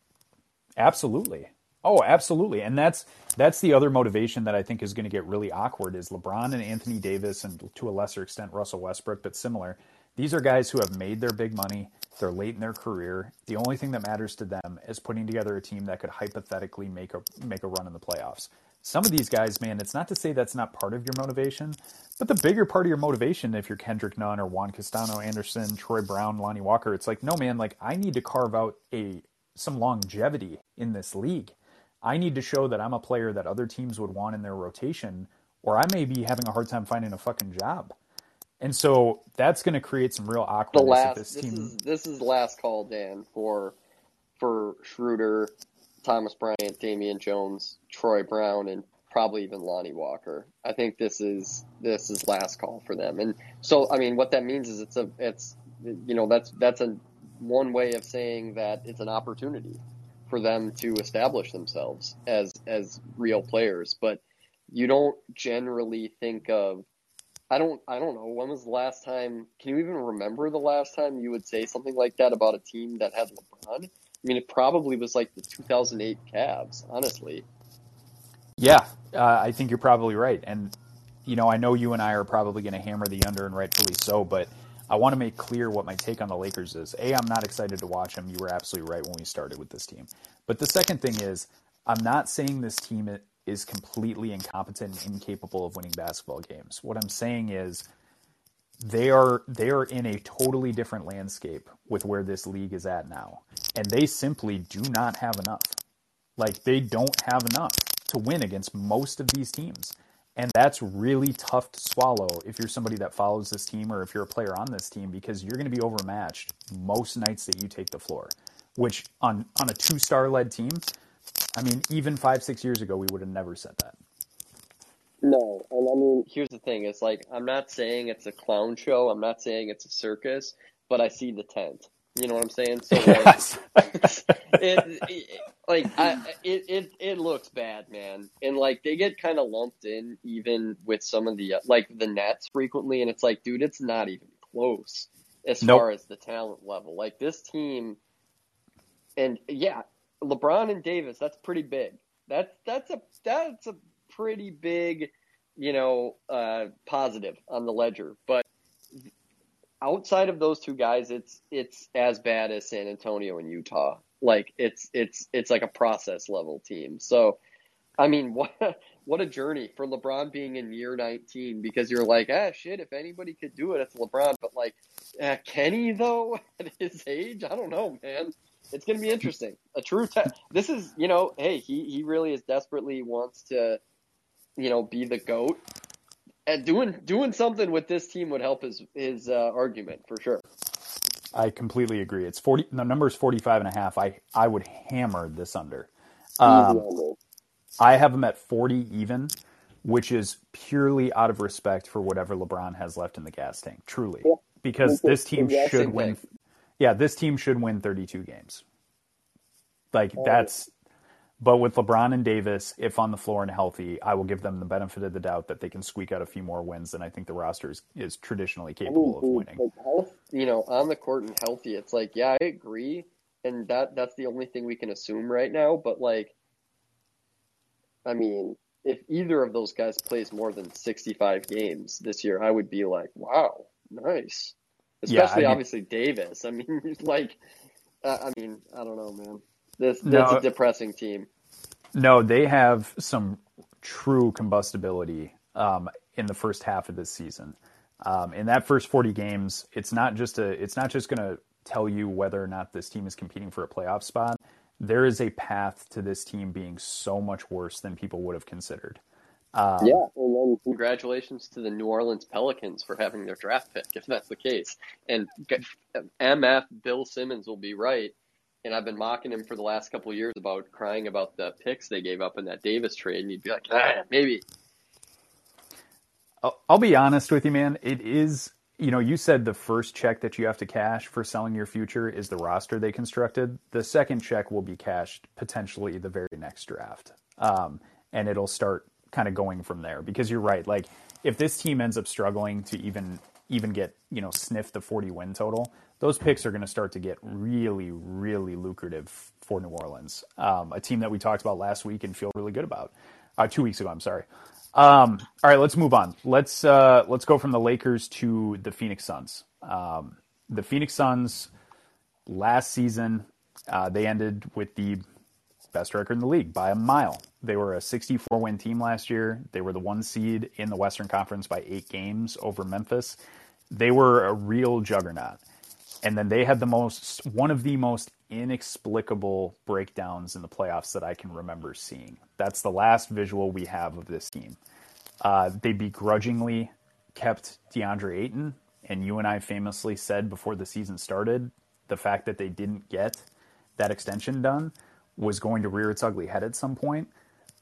[SPEAKER 7] Absolutely. Oh, absolutely. And that's that's the other motivation that I think is going to get really awkward is LeBron and Anthony Davis and to a lesser extent Russell Westbrook, but similar. These are guys who have made their big money. They're late in their career. The only thing that matters to them is putting together a team that could hypothetically make a make a run in the playoffs. Some of these guys, man, it's not to say that's not part of your motivation, but the bigger part of your motivation, if you're Kendrick Nunn or Juan Toscano-Anderson, Troy Brown, Lonnie Walker, it's like, no, man, like I need to carve out a some longevity in this league. I need to show that I'm a player that other teams would want in their rotation, or I may be having a hard time finding a fucking job. And so that's going to create some real
[SPEAKER 8] The
[SPEAKER 7] awkwardness
[SPEAKER 8] last
[SPEAKER 7] this
[SPEAKER 8] this
[SPEAKER 7] team.
[SPEAKER 8] is this is last call, Dan, for for Schroeder, Thomas Bryant, Damian Jones, Troy Brown, and probably even Lonnie Walker. I think this is this is last call for them. And so I mean what that means is it's a it's you know that's that's a one way of saying that it's an opportunity for them to establish themselves as as real players. But you don't generally think of I don't I don't know when was the last time can you even remember the last time you would say something like that about a team that had LeBron? I mean it probably was like the 2008 Cavs, honestly.
[SPEAKER 7] Yeah, uh, I think you're probably right. And, you know, I know you and I are probably going to hammer the under, and rightfully so, but I want to make clear what my take on the Lakers is. A, I'm not excited to watch them. You were absolutely right when we started with this team. But the second thing is, I'm not saying this team is completely incompetent and incapable of winning basketball games. What I'm saying is, they are they are in a totally different landscape with where this league is at now, and they simply do not have enough. Like they don't have enough to win against most of these teams. And that's really tough to swallow if you're somebody that follows this team or if you're a player on this team because you're going to be overmatched most nights that you take the floor. Which on on a two star led team, I mean, even five six years ago we would have never said that.
[SPEAKER 8] No, and I mean, here's the thing: it's like I'm not saying it's a clown show. I'm not saying it's a circus, but I see the tent. You know what I'm saying? So like, [laughs] [laughs] it, it like I, it, it it looks bad, man. And like they get kind of lumped in even with some of the uh, like the Nets frequently, and it's like, dude, it's not even close as
[SPEAKER 7] Nope.
[SPEAKER 8] far as the talent level. Like this team, and yeah, LeBron and Davis, that's pretty big. That's that's a that's a pretty big, you know, uh, positive on the ledger. But outside of those two guys, it's it's as bad as San Antonio and Utah. Like it's it's it's like a process level team. So, I mean, [laughs] what what a journey for LeBron being in year 19 because you're like, ah, shit, if anybody could do it, it's LeBron. But like, uh, Kenny though [laughs] at his age, I don't know, man. It's gonna be interesting. A true te- This is, you know, hey, he he really is desperately wants to, you know, be the goat. And doing doing something with this team would help his his uh, argument for sure.
[SPEAKER 7] I completely agree. It's 40 the number is 45 and a half. I I would hammer this under. Um, I have them at 40 even, which is purely out of respect for whatever LeBron has left in the gas tank, truly.
[SPEAKER 9] Yeah.
[SPEAKER 7] Because this team should win. Yeah, this team should win 32 games. Like
[SPEAKER 9] Oh.
[SPEAKER 7] that's but with LeBron and Davis, if on the floor and healthy, I will give them the benefit of the doubt that they can squeak out a few more wins than I think the roster is, is traditionally capable of winning.
[SPEAKER 8] like health, you know, on the court and healthy, it's like, yeah, I agree, and that that's the only thing we can assume right now. But like, I mean, if either of those guys plays more than sixty-five games this year, I would be like, wow, nice.
[SPEAKER 7] Yeah,
[SPEAKER 8] Especially
[SPEAKER 7] I mean-
[SPEAKER 8] obviously Davis. I mean, [laughs] like, uh, I mean, I don't know, man. This
[SPEAKER 7] No.
[SPEAKER 8] that's a depressing team.
[SPEAKER 7] No, they have some true combustibility um, in the first half of this season. Um, in that first 40 games, it's not just a it's not just going to tell you whether or not this team is competing for a playoff spot. There is a path to this team being so much worse than people would have considered. Um,
[SPEAKER 8] Yeah, and then congratulations to the New Orleans Pelicans for having their draft pick, if that's the case. And MF Bill Simmons will be right. And I've been mocking him for the last couple of years about crying about the picks they gave up in that Davis trade, and he'd be like, ah, maybe.
[SPEAKER 7] I'll, I'll be honest with you, man. It is, you know, you said the first check that you have to cash for selling your future is the roster they constructed. The second check will be cashed potentially the very next draft. Um, and it'll start kind of going from there. Because you're right. Like, if this team ends up struggling to even even get you know sniff the 40 win total those picks are going to start to get really really lucrative for new orleans. Um, a team that we talked about last week and feel really good about. Uh, two weeks ago i'm sorry. Um, all right let's move on. Let's uh, let's go from the lakers to the phoenix suns. Um, the phoenix suns last season uh, they ended with the best record in the league by a mile. They were a 64 win team last year. They were the one seed in the Western Conference by eight games over Memphis. They were a real juggernaut. And then they had the most, one of the most inexplicable breakdowns in the playoffs that I can remember seeing. That's the last visual we have of this team. Uh, they begrudgingly kept DeAndre Ayton, and you and I famously said before the season started the fact that they didn't get that extension done was going to rear its ugly head at some point.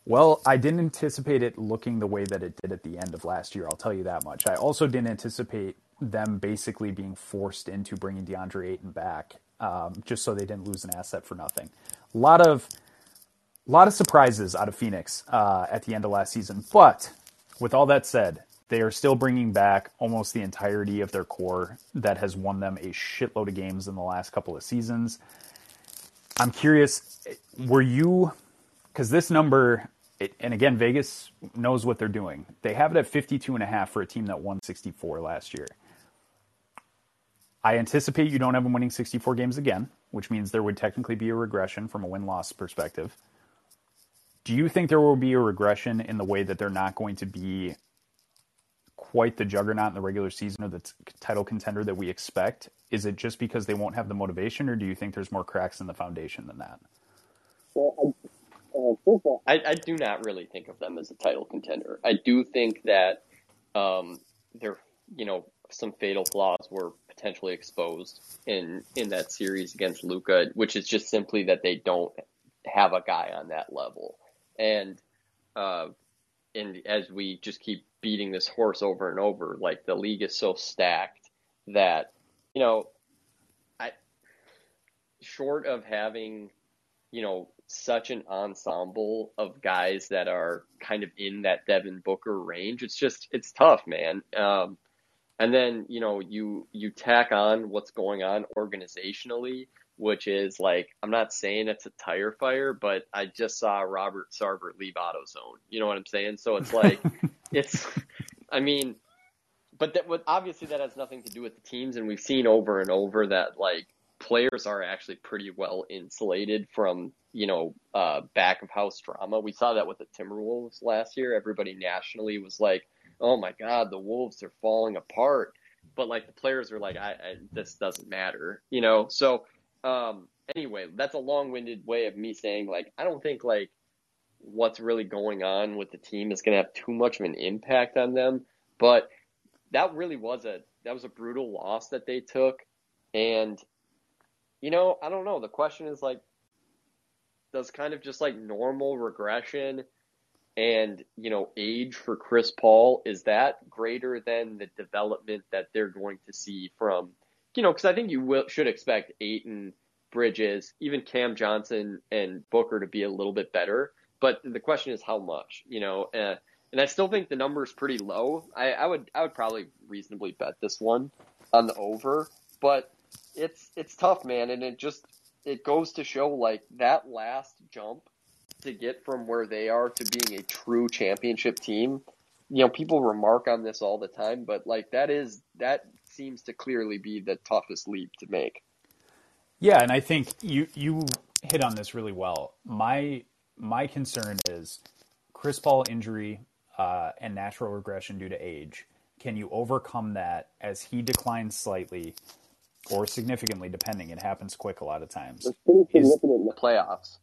[SPEAKER 7] Well, I didn't anticipate it looking the way that it did at the end of last year. I'll tell you that much. I also didn't anticipate them basically being forced into bringing DeAndre Ayton back, um, just so they didn't lose an asset for nothing. A lot of, a lot of surprises out of Phoenix uh, at the end of last season. But with all that said, they are still bringing back almost the entirety of their core that has won them a shitload of games in the last couple of seasons. I'm curious, were you because this number it, and again Vegas knows what they're doing. They have it at 52 and a half for a team that won 64 last year. I anticipate you don't have them winning 64 games again, which means there would technically be a regression from a win-loss perspective. Do you think there will be a regression in the way that they're not going to be quite the juggernaut in the regular season or the t- title contender that we expect? Is it just because they won't have the motivation, or do you think there's more cracks in the foundation than that?
[SPEAKER 9] Well, all,
[SPEAKER 8] I, I do not really think of them as a title contender. I do think that um, you know, some fatal flaws were potentially exposed in in that series against Luka, which is just simply that they don't have a guy on that level. And uh, and as we just keep beating this horse over and over, like the league is so stacked that you know, I short of having you know such an ensemble of guys that are kind of in that Devin Booker range. It's just it's tough, man. Um, and then you know you you tack on what's going on organizationally, which is like I'm not saying it's a tire fire, but I just saw Robert Sarver leave AutoZone. You know what I'm saying? So it's like [laughs] it's I mean, but that would obviously that has nothing to do with the teams, and we've seen over and over that like players are actually pretty well insulated from you know uh, back of house drama. We saw that with the Timberwolves last year. Everybody nationally was like, "Oh my God, the Wolves are falling apart," but like the players are like, "I, I this doesn't matter," you know. So um, anyway, that's a long-winded way of me saying like I don't think like what's really going on with the team is going to have too much of an impact on them. But that really was a that was a brutal loss that they took, and you know I don't know. The question is like, does kind of just like normal regression and you know age for Chris Paul is that greater than the development that they're going to see from you know because I think you will should expect Ayton, Bridges, even Cam Johnson and Booker to be a little bit better, but the question is how much you know. Uh, and I still think the number is pretty low. I, I would I would probably reasonably bet this one on the over, but it's it's tough, man, and it just it goes to show like that last jump to get from where they are to being a true championship team. You know, people remark on this all the time, but like that is that seems to clearly be the toughest leap to make.
[SPEAKER 7] Yeah, and I think you you hit on this really well. My my concern is Chris Paul injury uh, and natural regression due to age. Can you overcome that as he declines slightly or significantly, depending? It happens quick a lot of times.
[SPEAKER 9] It's pretty
[SPEAKER 7] Is-
[SPEAKER 9] in the
[SPEAKER 8] Playoffs.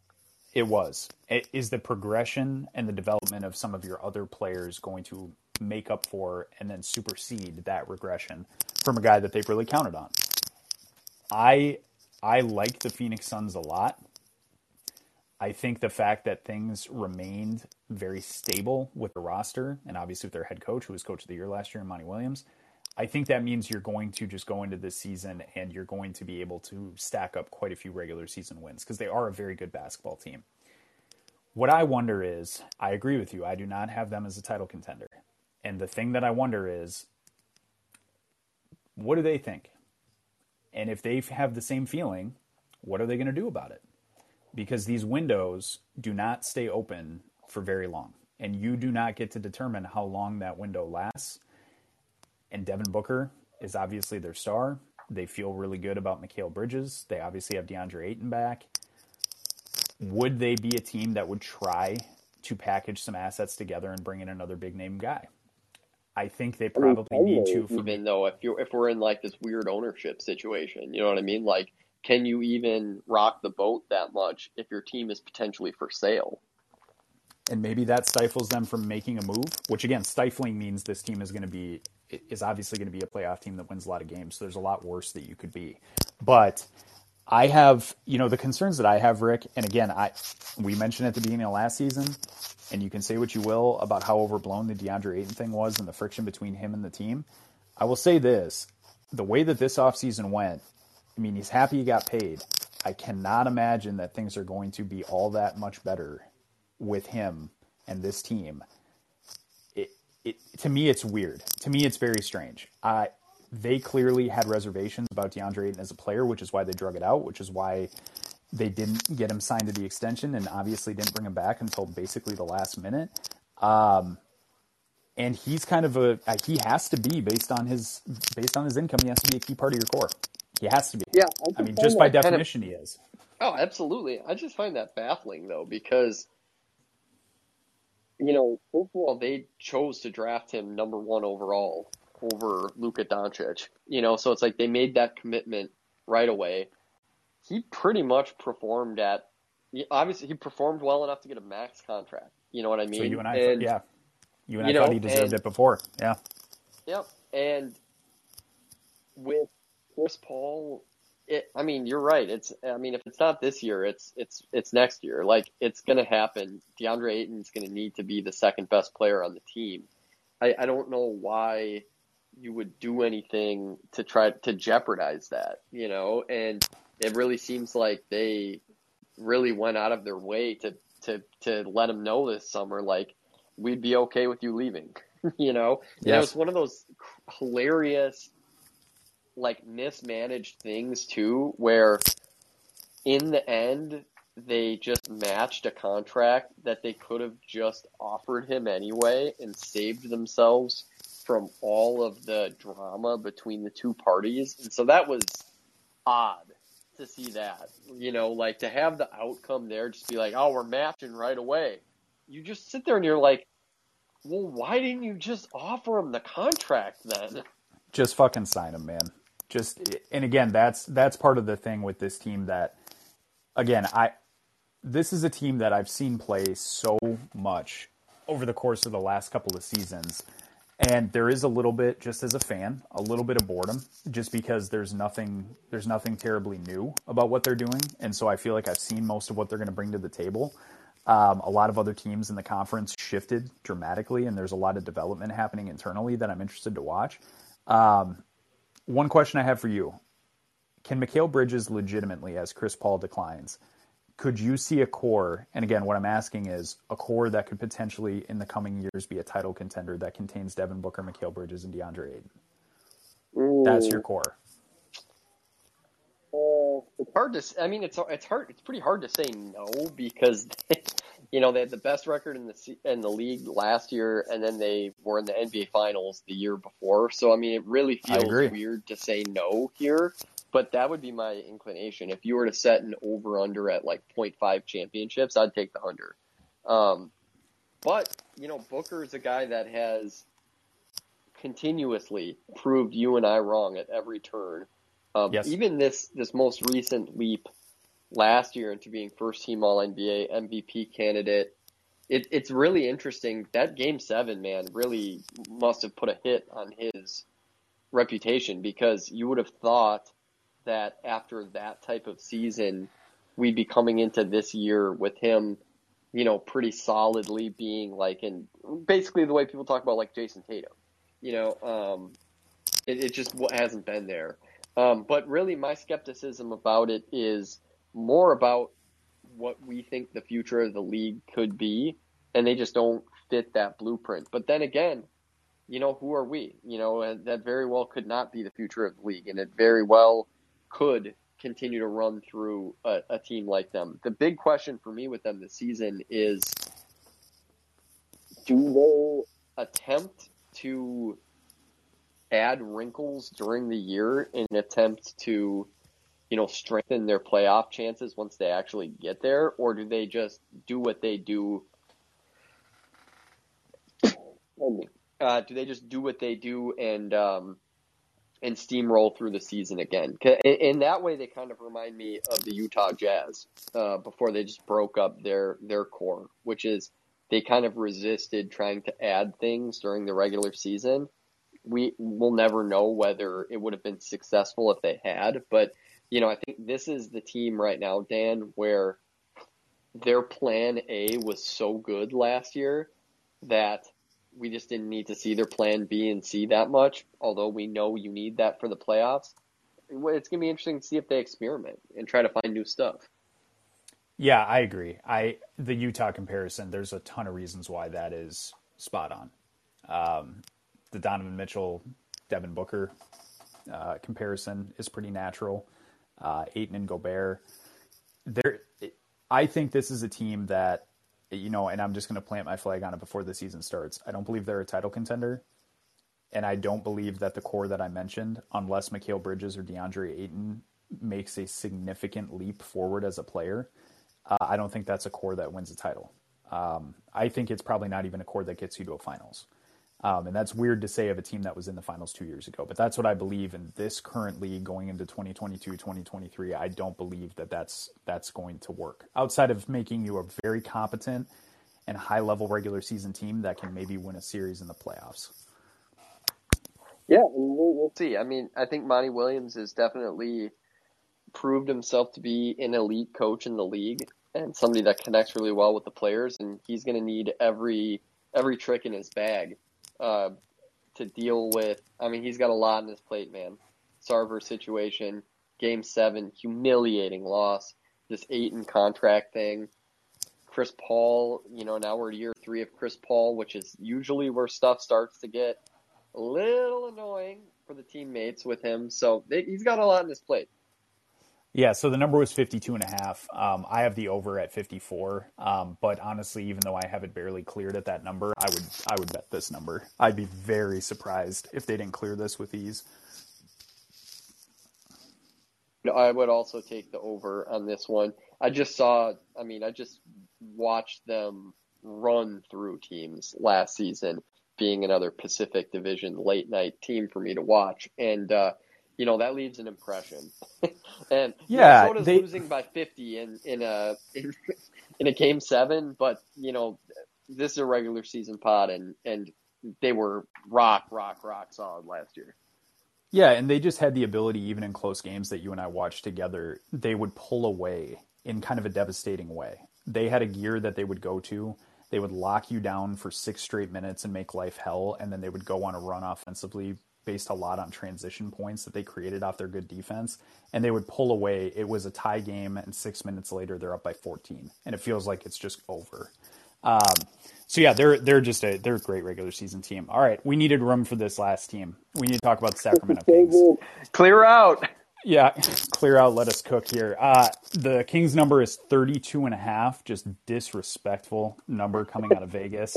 [SPEAKER 7] It was. It, is the progression and the development of some of your other players going to make up for and then supersede that regression from a guy that they've really counted on? I I like the Phoenix Suns a lot. I think the fact that things remained very stable with the roster and obviously with their head coach, who was coach of the year last year, Monty Williams, I think that means you're going to just go into this season and you're going to be able to stack up quite a few regular season wins because they are a very good basketball team. What I wonder is, I agree with you. I do not have them as a title contender. And the thing that I wonder is, what do they think? And if they have the same feeling, what are they going to do about it? Because these windows do not stay open for very long. And you do not get to determine how long that window lasts and Devin Booker is obviously their star. They feel really good about Mikal Bridges. They obviously have DeAndre Ayton back. Would they be a team that would try to package some assets together and bring in another big name guy? I think they probably
[SPEAKER 9] I mean,
[SPEAKER 7] probably need to. For
[SPEAKER 8] even though if you if we're in like this weird ownership situation, you know what I mean? Like, can you even rock the boat that much if your team is potentially for sale?
[SPEAKER 7] and maybe that stifles them from making a move. Which again, stifling means this team is going to be is obviously going to be a playoff team that wins a lot of games. So there's a lot worse that you could be. But I have, you know, the concerns that I have, Rick, and again, I we mentioned at the beginning of last season, and you can say what you will about how overblown the DeAndre Ayton thing was and the friction between him and the team. I will say this: the way that this offseason went, I mean, he's happy he got paid. I cannot imagine that things are going to be all that much better with him and this team. It, it to me, it's weird. To me, it's very strange. Uh, they clearly had reservations about DeAndre Ayton as a player, which is why they drug it out, which is why they didn't get him signed to the extension and obviously didn't bring him back until basically the last minute. Um, and he's kind of a uh, he has to be based on his based on his income. He has to be a key part of your core. He has to be.
[SPEAKER 9] Yeah,
[SPEAKER 7] I mean, just by
[SPEAKER 9] that
[SPEAKER 8] kind of-
[SPEAKER 7] definition, he is.
[SPEAKER 8] Oh, absolutely. I just find that baffling though, because you know, first of all, they chose to draft him number one overall over Luka Doncic. You know, so it's like they made that commitment right away. He pretty much performed at obviously he performed well enough to get a max contract. You know what I mean?
[SPEAKER 7] So you and I, thought- yeah, you and
[SPEAKER 8] you
[SPEAKER 7] I thought he deserved
[SPEAKER 8] and-
[SPEAKER 7] it before. Yeah,
[SPEAKER 8] Yep. And with Chris Paul, it, I mean, you're right. It's, I mean, if it's not this year, it's, it's, it's next year. Like, it's going to happen. DeAndre Ayton's going to need to be the second best player on the team. I, I don't know why you would do anything to try to jeopardize that, you know? And it really seems like they really went out of their way to, to, to let him know this summer, like, we'd be okay with you leaving, [laughs] you know? And it was one of those hilarious, like mismanaged things too, where in the end they just matched a contract that they could have just offered him anyway and saved themselves from all of the drama between the two parties. And so that was odd to see that. You know, like to have the outcome there just be like, oh, we're matching right away. You just sit there and you're like, well, why didn't you just offer him the contract then?
[SPEAKER 7] just fucking sign him, man. Just and again, that's that's part of the thing with this team that again, I this is a team that I've seen play so much over the course of the last couple of seasons And there is a little bit, just as a fan, a little bit of boredom, just because there's nothing, there's nothing terribly new about what they're doing, and so I feel like I've seen most of what they're going to bring to the table. Um, a lot of other teams in the conference shifted dramatically, and there's a lot of development happening internally that I'm interested to watch. Um, one question I have for you: Can Mikal Bridges legitimately, as Chris Paul declines, could you see a core? And again, what I'm asking is a core that could potentially, in the coming years, be a title contender that contains Devin Booker, Mikal Bridges, and DeAndre Ayton. That's your core.
[SPEAKER 9] Uh,
[SPEAKER 8] It's hard to. I mean, it's it's hard. It's pretty hard to say no because, [laughs] you know, they had the best record in the in the league last year, and then they were in the NBA Finals the year before. So I mean, it really feels weird to say no here. But that would be my inclination. If you were to set an over under at like 0.5 championships, I'd take the under. Um, but you know, Booker is a guy that has continuously proved you and I wrong at every turn. Um,
[SPEAKER 7] Yes.
[SPEAKER 8] Even this this most recent leap last year into being first team All NBA MVP candidate, it, it's really interesting. That Game Seven, man, really must have put a hit on his reputation because you would have thought that after that type of season, we'd be coming into this year with him, you know, pretty solidly being like in basically the way people talk about like Jayson Tatum. You know, um, it, it just hasn't been there. Um, but really, my skepticism about it is more about what we think the future of the league could be, and they just don't fit that blueprint. But then again, you know, who are we? You know, that very well could not be the future of the league, and it very well could continue to run through a, a team like them. The big question for me with them this season is do they attempt to add wrinkles during the year in an attempt to, you know, strengthen their playoff chances once they actually get there, or do they just do what they do? Uh, do they just do what they do and um, and steamroll through the season again? In, that way, they kind of remind me of the Utah Jazz uh, before they just broke up their their core, which is they kind of resisted trying to add things during the regular season. We will never know whether it would have been successful if they had, but you know, I think this is the team right now, Dan, where their plan A was so good last year that we just didn't need to see their plan B and C that much, although we know you need that for the playoffs. It's going to be interesting to see if they experiment and try to find new stuff.
[SPEAKER 7] Yeah, I agree. I the Utah comparison. There's a ton of reasons why that is spot on. Um, the Donovan Mitchell, Devin Booker uh, comparison is pretty natural. Uh, Ayton and Gobert. There, I think this is a team that, you know, and I'm just going to plant my flag on it before the season starts. I don't believe they're a title contender, and I don't believe that the core that I mentioned, unless Mikal Bridges or DeAndre Ayton makes a significant leap forward as a player, uh, I don't think that's a core that wins a title. Um, I think it's probably not even a core that gets you to a finals. Um, and that's weird to say of a team that was in the finals two years ago, but that's what I believe in this current league going into 2022, 2023. I don't believe that that's, that's going to work outside of making you a very competent and high level regular season team that can maybe win a series in the playoffs.
[SPEAKER 9] yeah, we'll, we'll
[SPEAKER 8] see. I mean, I think Monty Williams has definitely proved himself to be an elite coach in the league and somebody that connects really well with the players. And he's going to need every every trick in his bag uh, to deal with. I mean, he's got a lot on his plate, man. Sarver situation, Game Seven, humiliating loss. This Ayton contract thing. Chris Paul, you know, now we're year three of Chris Paul, which is usually where stuff starts to get a little annoying for the teammates with him. So they, he's got a lot on his plate.
[SPEAKER 7] Yeah, so the number was 52 and a half. Um, I have the over at 54. Um, but honestly, even though I have it barely cleared at that number, I would I would bet this number. I'd be very surprised if they didn't clear this with ease.
[SPEAKER 8] I would also take the over on this one. I just saw, I mean, I just watched them run through teams last season, being another Pacific Division late night team for me to watch. And, uh, you know, that leaves an impression. [laughs] and
[SPEAKER 7] Yeah,
[SPEAKER 8] Minnesota's
[SPEAKER 7] they-
[SPEAKER 8] losing by 50 in, in a, in, [laughs] in a game seven, but, you know, this is a regular season pod and, and they were rock, rock, rock solid last year.
[SPEAKER 7] Yeah, and they just had the ability, even in close games that you and I watched together, they would pull away in kind of a devastating way. They had a gear that they would go to. They would lock you down for six straight minutes and make life hell, and then they would go on a run offensively based a lot on transition points that they created off their good defense. And they would pull away. It was a tie game, and six minutes later, they're up by 14. And it feels like it's just over. Um, so yeah, they're they're just a they're a great regular season team. All right, we needed room for this last team. We need to talk about the Sacramento Kings.
[SPEAKER 8] Clear out.
[SPEAKER 7] Yeah, clear out. Let us cook here. Uh, the Kings number is 32 and a half. Just disrespectful number coming out of Vegas.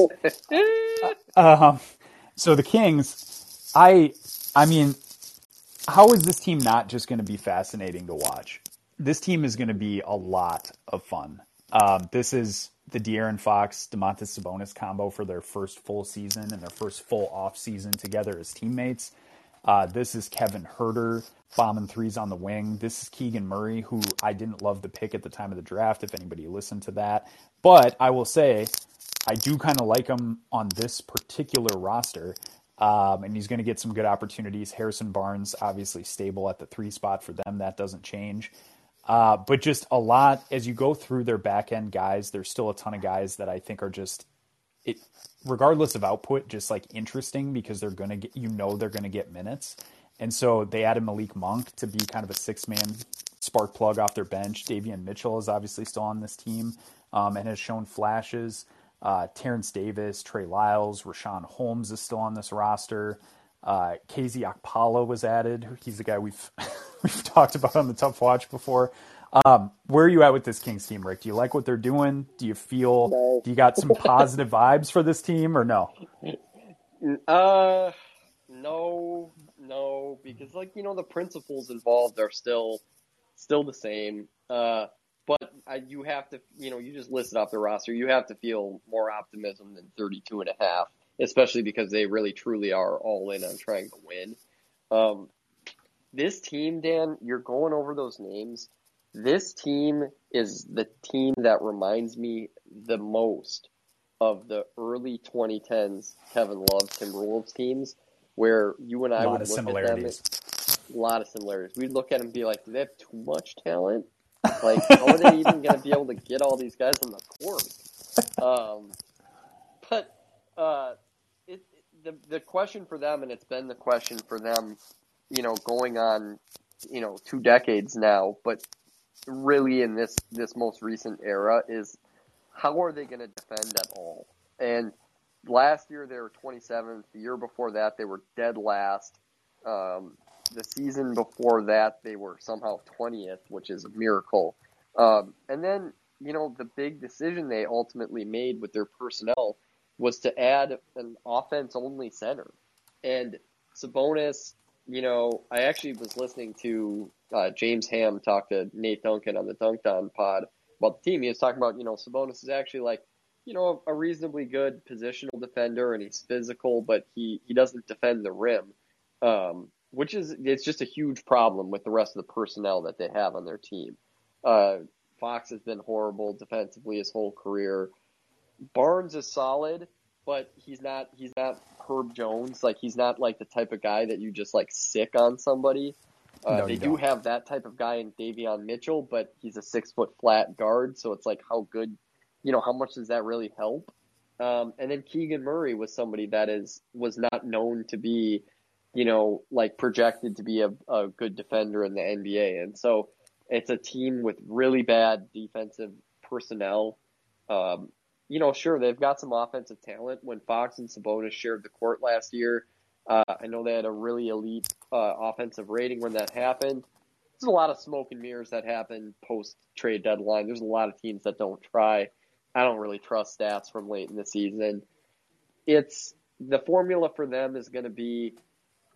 [SPEAKER 7] [laughs] um, so the Kings, I, I mean, how is this team not just going to be fascinating to watch? This team is going to be a lot of fun. Um, this is the De'Aaron Fox, Domantas Sabonis combo for their first full season and their first full off season together as teammates. Uh, this is Kevin Huerter bombing threes on the wing. This is Keegan Murray, who I didn't love the pick at the time of the draft, if anybody listened to that. But I will say, I do kind of like him on this particular roster. Um, and he's going to get some good opportunities. Harrison Barnes, obviously stable at the three spot for them. That doesn't change. Uh, but just a lot as you go through their back end guys, there's still a ton of guys that I think are just it regardless of output, just like interesting because they're gonna get you know they're gonna get minutes. And so they added Malik Monk to be kind of a six man spark plug off their bench. Davion Mitchell is obviously still on this team um, and has shown flashes. Uh, Terence Davis, Trey Lyles, Richaun Holmes is still on this roster. Uh, KZ Okpala was added. He's the guy we've [laughs] we've talked about on the Tough Watch before. Um, where are you at with this Kings team, Rick? Do you like what they're doing? Do you feel?
[SPEAKER 9] No.
[SPEAKER 7] Do you got some positive vibes for this team, or no?
[SPEAKER 8] Uh, no, no, because like you know the principles involved are still still the same. Uh, but uh, you have to, you know, you just listed off the roster. You have to feel more optimism than 32 and a half, especially because they really truly are all in on trying to win. Um, this team, Dan, you're going over those names. This team is the team that reminds me the most of the early 2010s Kevin Love Timberwolves teams, where you and I
[SPEAKER 7] A lot
[SPEAKER 8] would
[SPEAKER 7] of
[SPEAKER 8] look
[SPEAKER 7] similarities.
[SPEAKER 8] at them. A lot of similarities. We'd look at them and be like, do they have too much talent? Like, how are they even going to be able to get all these guys on the court? Um, but uh, it, the the question for them, and it's been the question for them, you know, going on, you know, two decades now, but really in this this most recent era is how are they going to defend at all? And last year they were 27th. The year before that they were dead last. Um, the season before that they were somehow 20th, which is a miracle. Um, and then you know the big decision they ultimately made with their personnel was to add an offense only center. And Sabonis, you know, I actually was listening to uh, James Ham talk to Nate Duncan on the Dunked pod about the team. He was talking about, you know, Sabonis is actually like, you know, a reasonably good positional defender and he's physical, but he, he doesn't defend the rim. Um, which is, it's just a huge problem with the rest of the personnel that they have on their team. Uh, Fox has been horrible defensively his whole career. Barnes is solid, but he's not he's not Herb Jones. Like he's not like the type of guy that you just like sic on somebody. Uh,
[SPEAKER 7] No,
[SPEAKER 8] they do have that type of guy in Davion Mitchell, but he's a six foot flat guard, so it's like how good, you know, how much does that really help? Um, and then Keegan Murray was somebody that is was not known to be, you know, like projected to be a, a good defender in the NBA, and so it's a team with really bad defensive personnel. Um, you know, sure they've got some offensive talent. When Fox and Sabonis shared the court last year, uh, I know they had a really elite uh, offensive rating when that happened. There's a lot of smoke and mirrors that happen post trade deadline. There's a lot of teams that don't try. I don't really trust stats from late in the season. It's the formula for them is going to be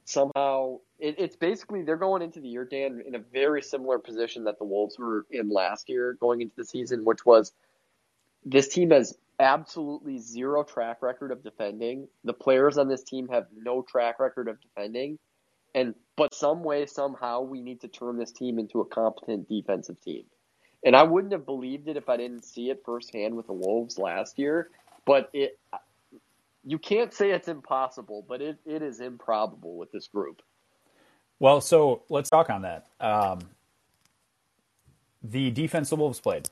[SPEAKER 8] somehow. It, it's basically they're going into the year, Dan, in a very similar position that the Wolves were in last year going into the season, which was this team has absolutely zero track record of defending. The players on this team have no track record of defending. And but some way, somehow we need to turn this team into a competent defensive team. And I wouldn't have believed it if I didn't see it firsthand with the Wolves last year. But it you can't say it's impossible, but it, it is improbable with this group.
[SPEAKER 7] Well, so let's talk on that. Um, the defense the Wolves played,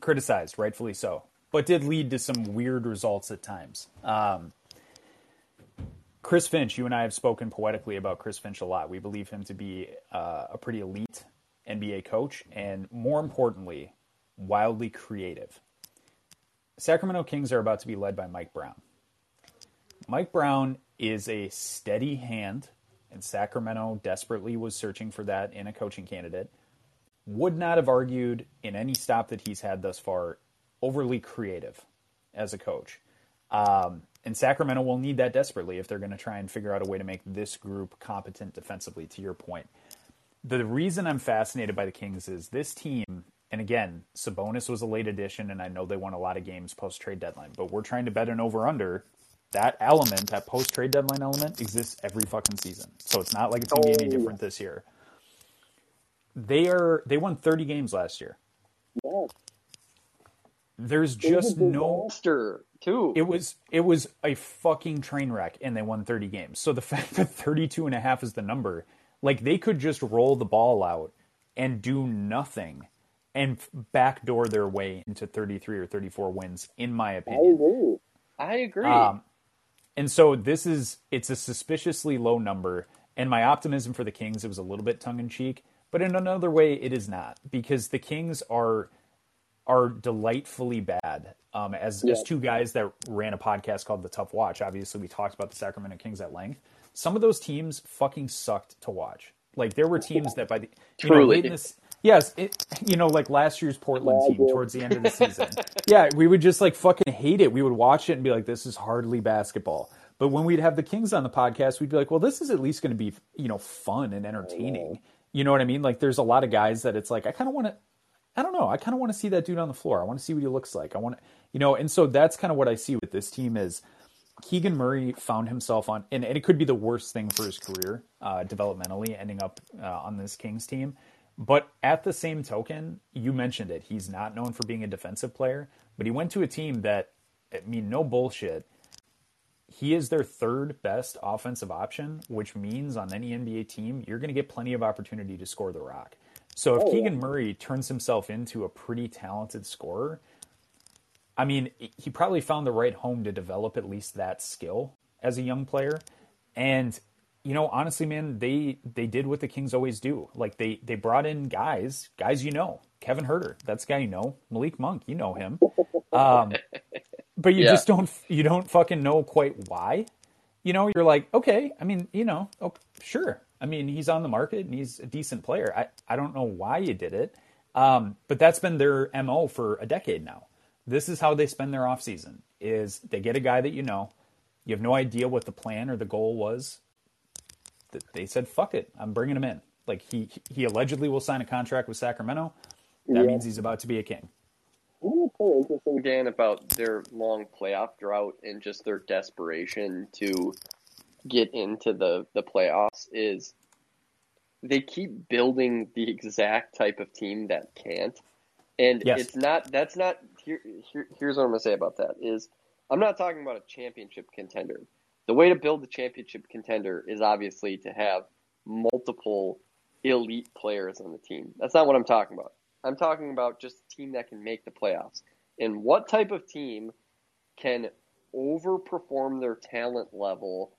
[SPEAKER 7] criticized, rightfully so, but did lead to some weird results at times. Um, Chris Finch, you and I have spoken poetically about Chris Finch a lot. We believe him to be uh, a pretty elite NBA coach, and more importantly, wildly creative. Sacramento Kings are about to be led by Mike Brown. Mike Brown is a steady hand, and Sacramento desperately was searching for that in a coaching candidate. Would not have argued in any stop that he's had thus far overly creative as a coach. Um, and Sacramento will need that desperately if they're going to try and figure out a way to make this group competent defensively, to your point. The reason I'm fascinated by the Kings is this team, and again, Sabonis was a late addition, and I know they won a lot of games post trade deadline, but we're trying to bet an over under. That element, that post trade deadline element, exists every fucking season. So it's not like it's going to be any different this year. They are they won 30 games last year.
[SPEAKER 9] Yeah.
[SPEAKER 7] There's just no
[SPEAKER 8] Monster, too.
[SPEAKER 7] it was it was a fucking train wreck and they won 30 games. So the [laughs] fact that 32 and a half is the number, like they could just roll the ball out and do nothing and backdoor their way into 33 or 34 wins in my
[SPEAKER 9] I
[SPEAKER 7] opinion.
[SPEAKER 9] agree.
[SPEAKER 8] I agree.
[SPEAKER 7] Um, and so this is it's a suspiciously low number and my optimism for the Kings it was a little bit tongue in cheek, but in another way it is not because the Kings are are delightfully bad. Um, as as two guys that ran a podcast called The Tough Watch, obviously we talked about the Sacramento Kings at length. Some of those teams fucking sucked to watch. Like there were teams [laughs] that by the you know
[SPEAKER 8] Truly.
[SPEAKER 7] late in this yes, it you know like last year's Portland team towards the end of the season. yeah, we would just like fucking hate it. We would watch it and be like, this is hardly basketball. But when we'd have the Kings on the podcast, we'd be like, well, this is at least going to be you know fun and entertaining. You know what I mean? Like there's a lot of guys that it's like I kind of want to I don't know. I kind of want to see that dude on the floor. I want to see what he looks like. I want to, you know, and so that's kind of what I see with this team is Keegan Murray found himself on, and, and it could be the worst thing for his career uh, developmentally, ending up uh, on this Kings team. But at the same token, you mentioned it. He's not known for being a defensive player, but he went to a team that, I mean, no bullshit. He is their third best offensive option, which means on any NBA team, you're going to get plenty of opportunity to score the rock. So if
[SPEAKER 9] Oh, yeah.
[SPEAKER 7] Keegan Murray turns himself into a pretty talented scorer, I mean, he probably found the right home to develop at least that skill as a young player. And you know, honestly, man, they they did what the Kings always do. Like they they brought in guys, guys you know, Kevin Huerter, that's a guy you know, Malik Monk, you know him. Um, [laughs] but you
[SPEAKER 8] Yeah.
[SPEAKER 7] just don't you don't fucking know quite why. You know, you're like, okay, I mean, you know, okay, sure. I mean, he's on the market and he's a decent player. I, I don't know why you did it. Um, but that's been their MO for a decade now. This is how they spend their off season is they get a guy that you know, you have no idea what the plan or the goal was. Th- They said, fuck it, I'm bringing him in. Like he, he allegedly will sign a contract with Sacramento. That
[SPEAKER 9] Yeah.
[SPEAKER 7] means he's about to be a king.
[SPEAKER 9] You know what's so interesting?
[SPEAKER 8] Dan about their long playoff drought and just their desperation to get into the, the playoffs is they keep building the exact type of team that can't. And
[SPEAKER 7] Yes.
[SPEAKER 8] it's not that's not here, here here's what I'm gonna say about that is I'm not talking about a championship contender. The way to build a championship contender is obviously to have multiple elite players on the team. That's not what I'm talking about. I'm talking about just a team that can make the playoffs. And what type of team can overperform their talent level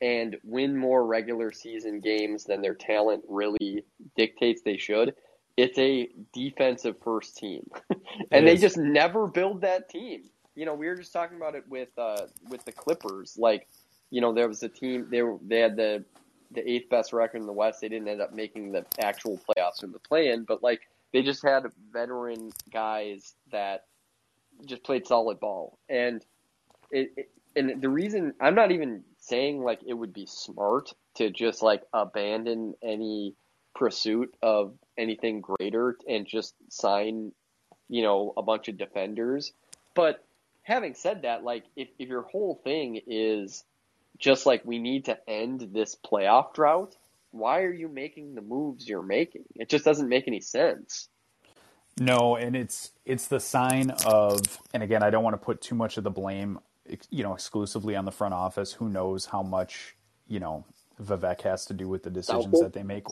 [SPEAKER 8] and win more regular season games than their talent really dictates they should? It's a defensive first team. [laughs] and they just never build that team. You know, we were just talking about it with uh, with the Clippers. Like, you know, there was a team they were they had the the eighth best record in the West. They didn't end up making the actual playoffs in the play in, but like they just had veteran guys that just played solid ball. And it, it and the reason I'm not even saying like it would be smart to just like abandon any pursuit of anything greater and just sign, you know, a bunch of defenders. But having said that, like if, if your whole thing is just like we need to end this playoff drought, why are you making the moves you're making? It just doesn't make any sense.
[SPEAKER 7] No, and it's it's the sign of and again, I don't want to put too much of the blame you know, exclusively on the front office. Who knows how much you know Vivek has to do with the decisions that they make.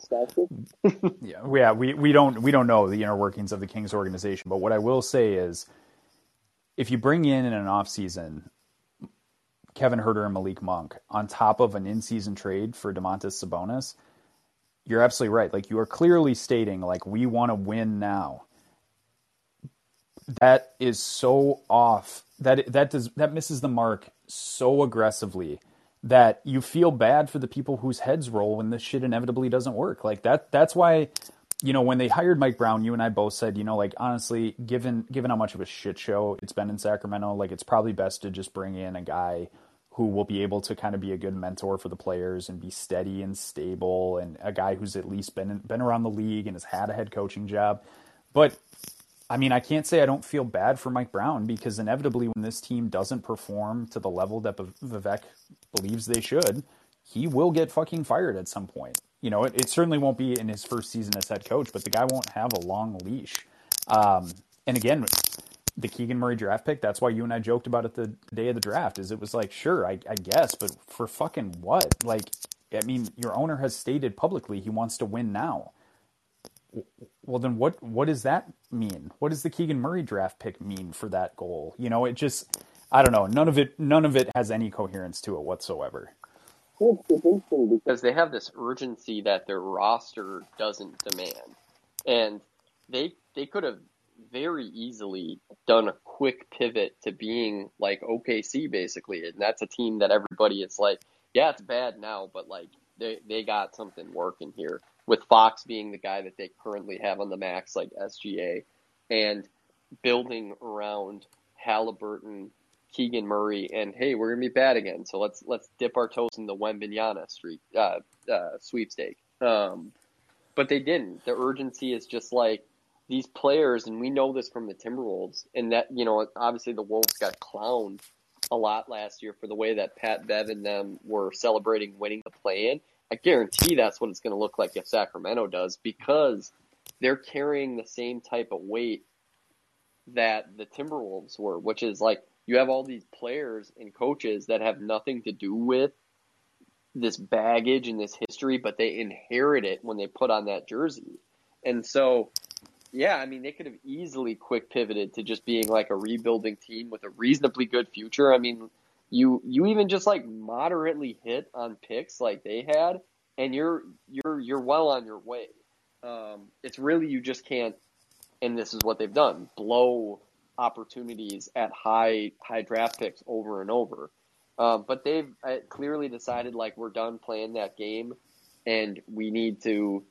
[SPEAKER 7] [laughs] yeah, yeah, we, we don't we don't know the inner workings of the Kings organization, but what I will say is, if you bring in in an off season Kevin Huerter and Malik Monk on top of an in season trade for Domantas Sabonis, you're absolutely right. Like you are clearly stating, like we want to win now. That is so off. That that does that misses the mark so aggressively that you feel bad for the people whose heads roll when this shit inevitably doesn't work. Like that that's why you know when they hired Mike Brown, you and I both said, you know, like honestly, given given how much of a shit show it's been in Sacramento, like it's probably best to just bring in a guy who will be able to kind of be a good mentor for the players and be steady and stable and a guy who's at least been been around the league and has had a head coaching job. But I mean, I can't say I don't feel bad for Mike Brown because inevitably, when this team doesn't perform to the level that Vivek believes they should, he will get fucking fired at some point. You know, it, it certainly won't be in his first season as head coach, but the guy won't have a long leash. Um, and again, the Keegan Murray draft pick, that's why you and I joked about it the day of the draft, is it was like, sure, I, I guess, but for fucking what? Like, I mean, your owner has stated publicly he wants to win now. Well then what what does that mean? What does the keegan murray draft pick mean for that goal? You know it just i don't know. None of it none of it has any coherence to it whatsoever
[SPEAKER 8] because they have this urgency that their roster doesn't demand. And they they could have very easily done a quick pivot to being like OKC basically. And that's a team that everybody is like yeah it's bad now but like they they got something working here. With Fox being the guy that they currently have on the max, like SGA, and building around Halliburton, Keegan Murray, and hey, we're gonna be bad again, so let's let's dip our toes in the Wembanyama street uh, uh, sweepstake. Um, but they didn't. The urgency is just like these players, and we know this from the Timberwolves, and that you know obviously the Wolves got clowned a lot last year for the way that Pat Bev and them were celebrating winning the play in. I guarantee that's what it's going to look like if Sacramento does because they're carrying the same type of weight that the Timberwolves were, which is like you have all these players and coaches that have nothing to do with this baggage and this history, but they inherit it when they put on that jersey. And so, yeah, I mean, they could have easily quick pivoted to just being like a rebuilding team with a reasonably good future. I mean, you you even just like moderately hit on picks like they had, and you're you're you're well on your way. Um, it's really you just can't, and this is what they've done: blow opportunities at high high draft picks over and over. Um, but they've uh, clearly decided like we're done playing that game, and we need to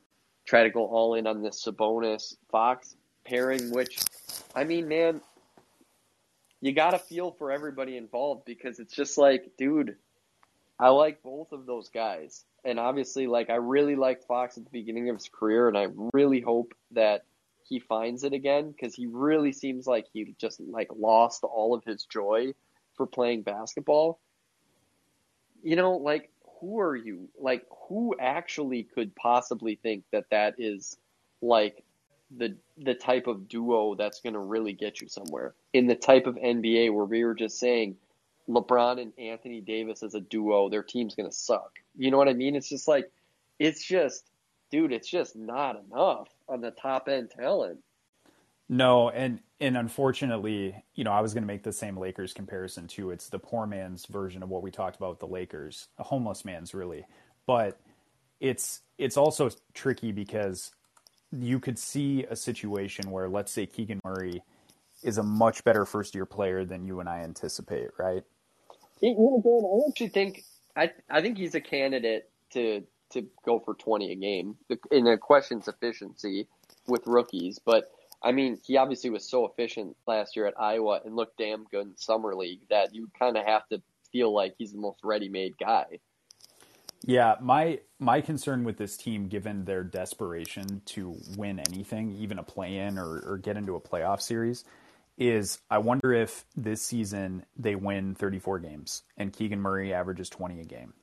[SPEAKER 8] try to go all in on this Sabonis Fox pairing. Which, I mean, man, you got to feel for everybody involved because it's just like, dude, I like both of those guys. And obviously, like, I really liked Fox at the beginning of his career, and I really hope that he finds it again because he really seems like he just, like, lost all of his joy for playing basketball. You know, like, who are you? Like, who actually could possibly think that that is, like, the the type of duo that's going to really get you somewhere. In the type of NBA where we were just saying LeBron and Anthony Davis as a duo, their team's going to suck. You know what I mean? It's just like it's just dude, it's just not enough on the top end talent.
[SPEAKER 7] No, and and unfortunately, you know, I was going to make the same Lakers comparison too. It's the poor man's version of what we talked about with the Lakers, a homeless man's really. But it's it's also tricky because you could see a situation where, let's say, Keegan Murray is a much better first year player than you and I anticipate, right?
[SPEAKER 8] I actually think I I think he's a candidate to to go for twenty a game. In the question's efficiency with rookies, but I mean, he obviously was so efficient last year at Iowa and looked damn good in summer league that you kind of have to feel like he's the most ready-made guy.
[SPEAKER 7] Yeah, my my concern with this team, given their desperation to win anything, even a play-in or, or get into a playoff series, is I wonder if this season they win 34 games and Keegan Murray averages 20 a game,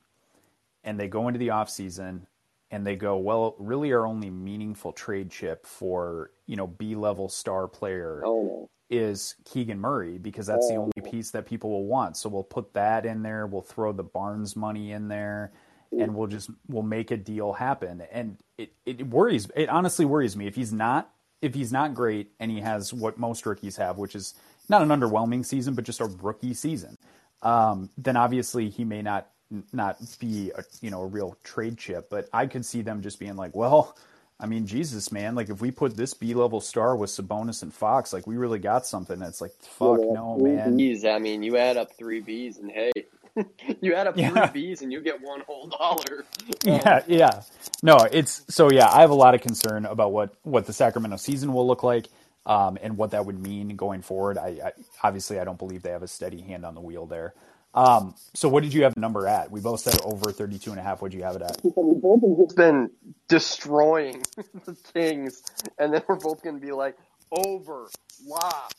[SPEAKER 7] and they go into the offseason and they go, well, really our only meaningful trade chip for, you know, B level star player
[SPEAKER 9] Oh
[SPEAKER 7] is Keegan Murray because that's the only piece that people will want. So we'll put that in there. We'll throw the Barnes money in there, and we'll just we'll make a deal happen. And it, it worries. It honestly worries me if he's not if he's not great and he has what most rookies have, which is not an underwhelming season, but just a rookie season. Um, then obviously he may not not be a you know a real trade chip. But I could see them just being like, well. I mean, Jesus, man! Like, if we put this B level star with Sabonis and Fox, like, we really got something. That's like, fuck,
[SPEAKER 9] Yeah,
[SPEAKER 7] no, man.
[SPEAKER 8] B's. I mean, you add up three B's, and hey, [laughs] you add up
[SPEAKER 7] Yeah.
[SPEAKER 8] three B's, and you get one whole dollar. [laughs]
[SPEAKER 7] Yeah, yeah. No, it's so yeah. I have a lot of concern about what what the Sacramento season will look like, um, and what that would mean going forward. I, I obviously I don't believe they have a steady hand on the wheel there. Um, so what did you have the number at? We both said over 32 and a half. What'd you have it at?
[SPEAKER 9] We both have
[SPEAKER 8] been destroying [laughs] the Kings, and then we're both going to be like over lock.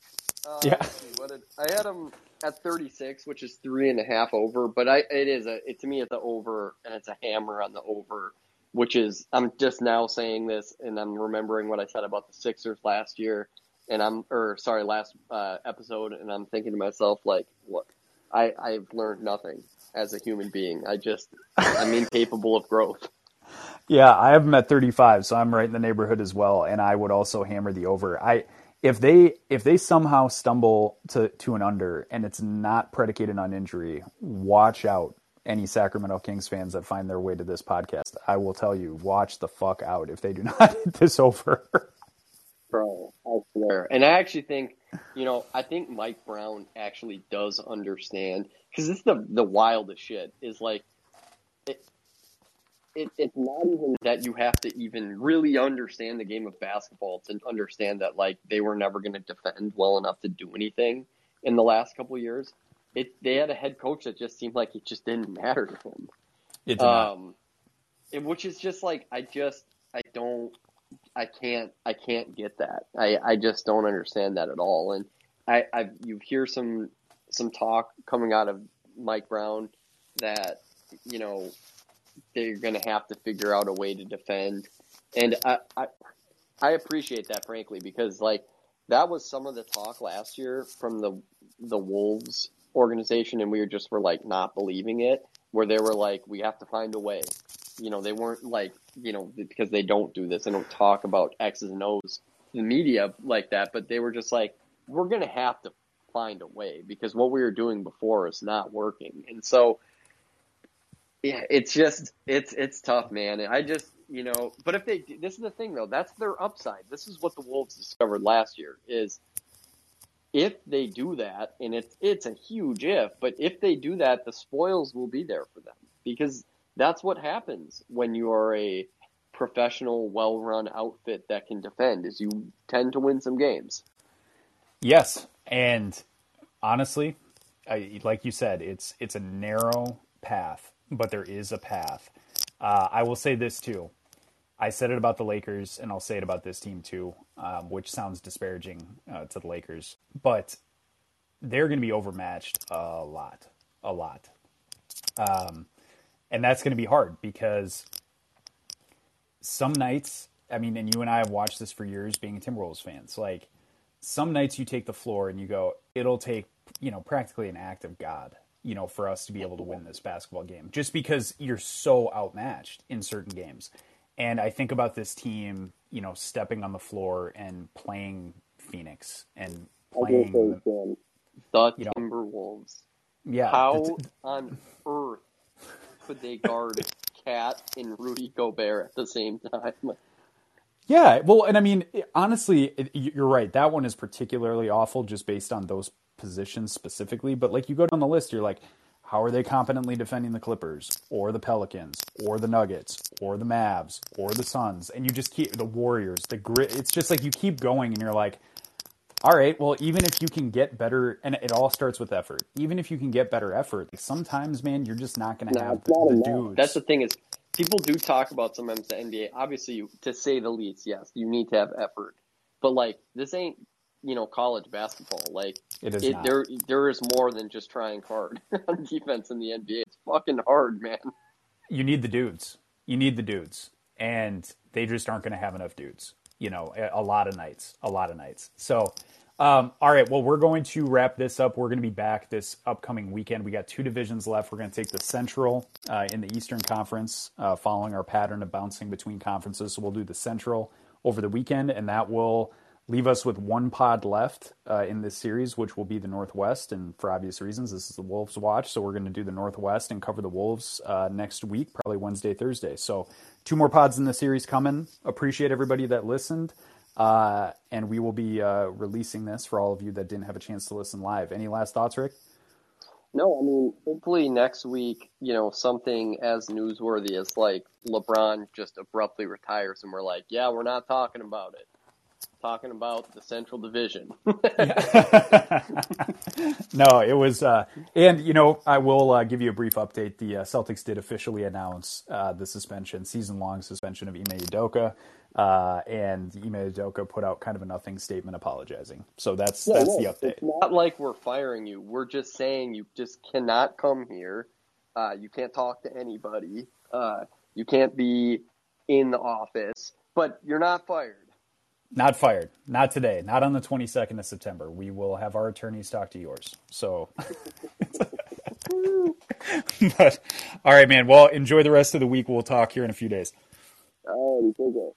[SPEAKER 8] Uh,
[SPEAKER 7] Yeah.
[SPEAKER 8] what did, I had them at 36, which is three and a half over, but I it is a it to me it's a over, and it's a hammer on the over, which is I'm just now saying this, and I'm remembering what I said about the Sixers last year, and I'm or sorry last uh, episode, and I'm thinking to myself like, what I I've learned nothing as a human being. I just I'm incapable [laughs] of growth.
[SPEAKER 7] Yeah, I have them at 35, so I'm right in the neighborhood as well. And I would also hammer the over. I if they if they somehow stumble to to an under and it's not predicated on injury, watch out. Any Sacramento Kings fans that find their way to this podcast, I will tell you, watch the fuck out if they do [laughs] not hit this over.
[SPEAKER 8] Bro, I swear. And I actually think, you know, I think Mike Brown actually does understand because this is the the wildest shit. Is like, it, it it's not even that you have to even really understand the game of basketball to understand that like they were never going to defend well enough to do anything in the last couple of years. It they had a head coach that just seemed like it just didn't matter to him.
[SPEAKER 7] It's not.
[SPEAKER 8] Um, and which is just like I just I don't I can't I can't get that. I I just don't understand that at all. And I I you hear some some talk coming out of Mike Brown that you know they're going to have to figure out a way to defend. And I I I appreciate that frankly because like that was some of the talk last year from the the Wolves organization and we were just were like not believing it where they were like we have to find a way you know they weren't like you know because they don't do this they don't talk about x's and o's in the media like that but they were just like we're gonna have to find a way because what we were doing before is not working. And so yeah it's just it's it's tough man. I just you know but if they this is the thing though that's their upside. This is what the wolves discovered last year is if they do that, and it's it's a huge if, but if they do that, the spoils will be there for them. Because that's what happens when you are a professional, well-run outfit that can defend. Is you tend to win some games.
[SPEAKER 7] Yes, and honestly, I, like you said, it's it's a narrow path, but there is a path. Uh, I will say this too. I said it about the Lakers, and I'll say it about this team too, um, which sounds disparaging uh, to the Lakers, but they're going to be overmatched a lot, a lot, um, and that's going to be hard because some nights, I mean, and you and I have watched this for years, being Timberwolves fans, like some nights you take the floor and you go, it'll take, you know, practically an act of God, you know, for us to be able to win this basketball game, just because you're so outmatched in certain games. And I think about this team, you know, stepping on the floor and playing Phoenix and playing,
[SPEAKER 9] say, Sam,
[SPEAKER 8] The
[SPEAKER 7] You know,
[SPEAKER 8] Timberwolves.
[SPEAKER 7] yeah,
[SPEAKER 8] How
[SPEAKER 7] it's-
[SPEAKER 8] on earth could they guard KAT and Rudy Gobert at the same time? [laughs]
[SPEAKER 7] Yeah, well, and I mean, honestly, you're right. That one is particularly awful just based on those positions specifically. But like, you go down the list, you're like, how are they competently defending the Clippers or the Pelicans or the Nuggets or the Mavs or the Suns? And you just keep the Warriors, the grit. It's just like you keep going, and you're like, all right, well, even if you can get better, and it all starts with effort. Even if you can get better effort, like sometimes, man, you're just not going to
[SPEAKER 9] No,
[SPEAKER 7] have
[SPEAKER 9] it's
[SPEAKER 7] the, the dudes.
[SPEAKER 8] That's the thing is people do talk about sometimes the NBA. Obviously, you- to say the least, yes, you need to have effort. But like this ain't you know college basketball. Like
[SPEAKER 7] It is
[SPEAKER 8] it, there there is more than just trying hard [laughs] on defense in the NBA. It's fucking hard, man.
[SPEAKER 7] you need the dudes. You need the dudes. and they just aren't going to have enough dudes. You know, a, lot of nights, a lot of nights. So, um, all right, well, we're going to wrap this up. We're going to be back this upcoming weekend. We got two divisions left. We're going to take the Central uh, in the Eastern Conference, uh, following our pattern of bouncing between conferences. So we'll do the Central over the weekend, and that will leave us with one pod left uh, in this series, which will be the Northwest. And for obvious reasons, this is the Wolves watch. So we're going to do the Northwest and cover the Wolves uh, next week, probably Wednesday, Thursday. So two more pods in the series coming. Appreciate everybody that listened. Uh, and we will be uh, releasing this for all of you that didn't have a chance to listen live. Any last thoughts, Rick?
[SPEAKER 8] No, I mean, hopefully next week, you know, something as newsworthy as like LeBron just abruptly retires and we're like, yeah, we're not talking about it. Talking about the Central Division. [laughs]
[SPEAKER 7] no, it was, uh, and you know, I will uh, give you a brief update. The uh, Celtics did officially announce uh, the suspension, season-long suspension of Ime Udoka, uh, and Ime Udoka put out kind of a nothing statement apologizing. So that's
[SPEAKER 8] Yeah,
[SPEAKER 7] that's
[SPEAKER 8] no,
[SPEAKER 7] the update.
[SPEAKER 8] It's not like we're firing you. We're just saying you just cannot come here. Uh, you can't talk to anybody. Uh, you can't be in the office, but you're not fired.
[SPEAKER 7] Not fired. Not today. Not on the 22nd of September. We will have our attorneys talk to yours. So, [laughs] but all right, man. Well, enjoy the rest of the week. We'll talk here in a few days.
[SPEAKER 9] Oh, take it.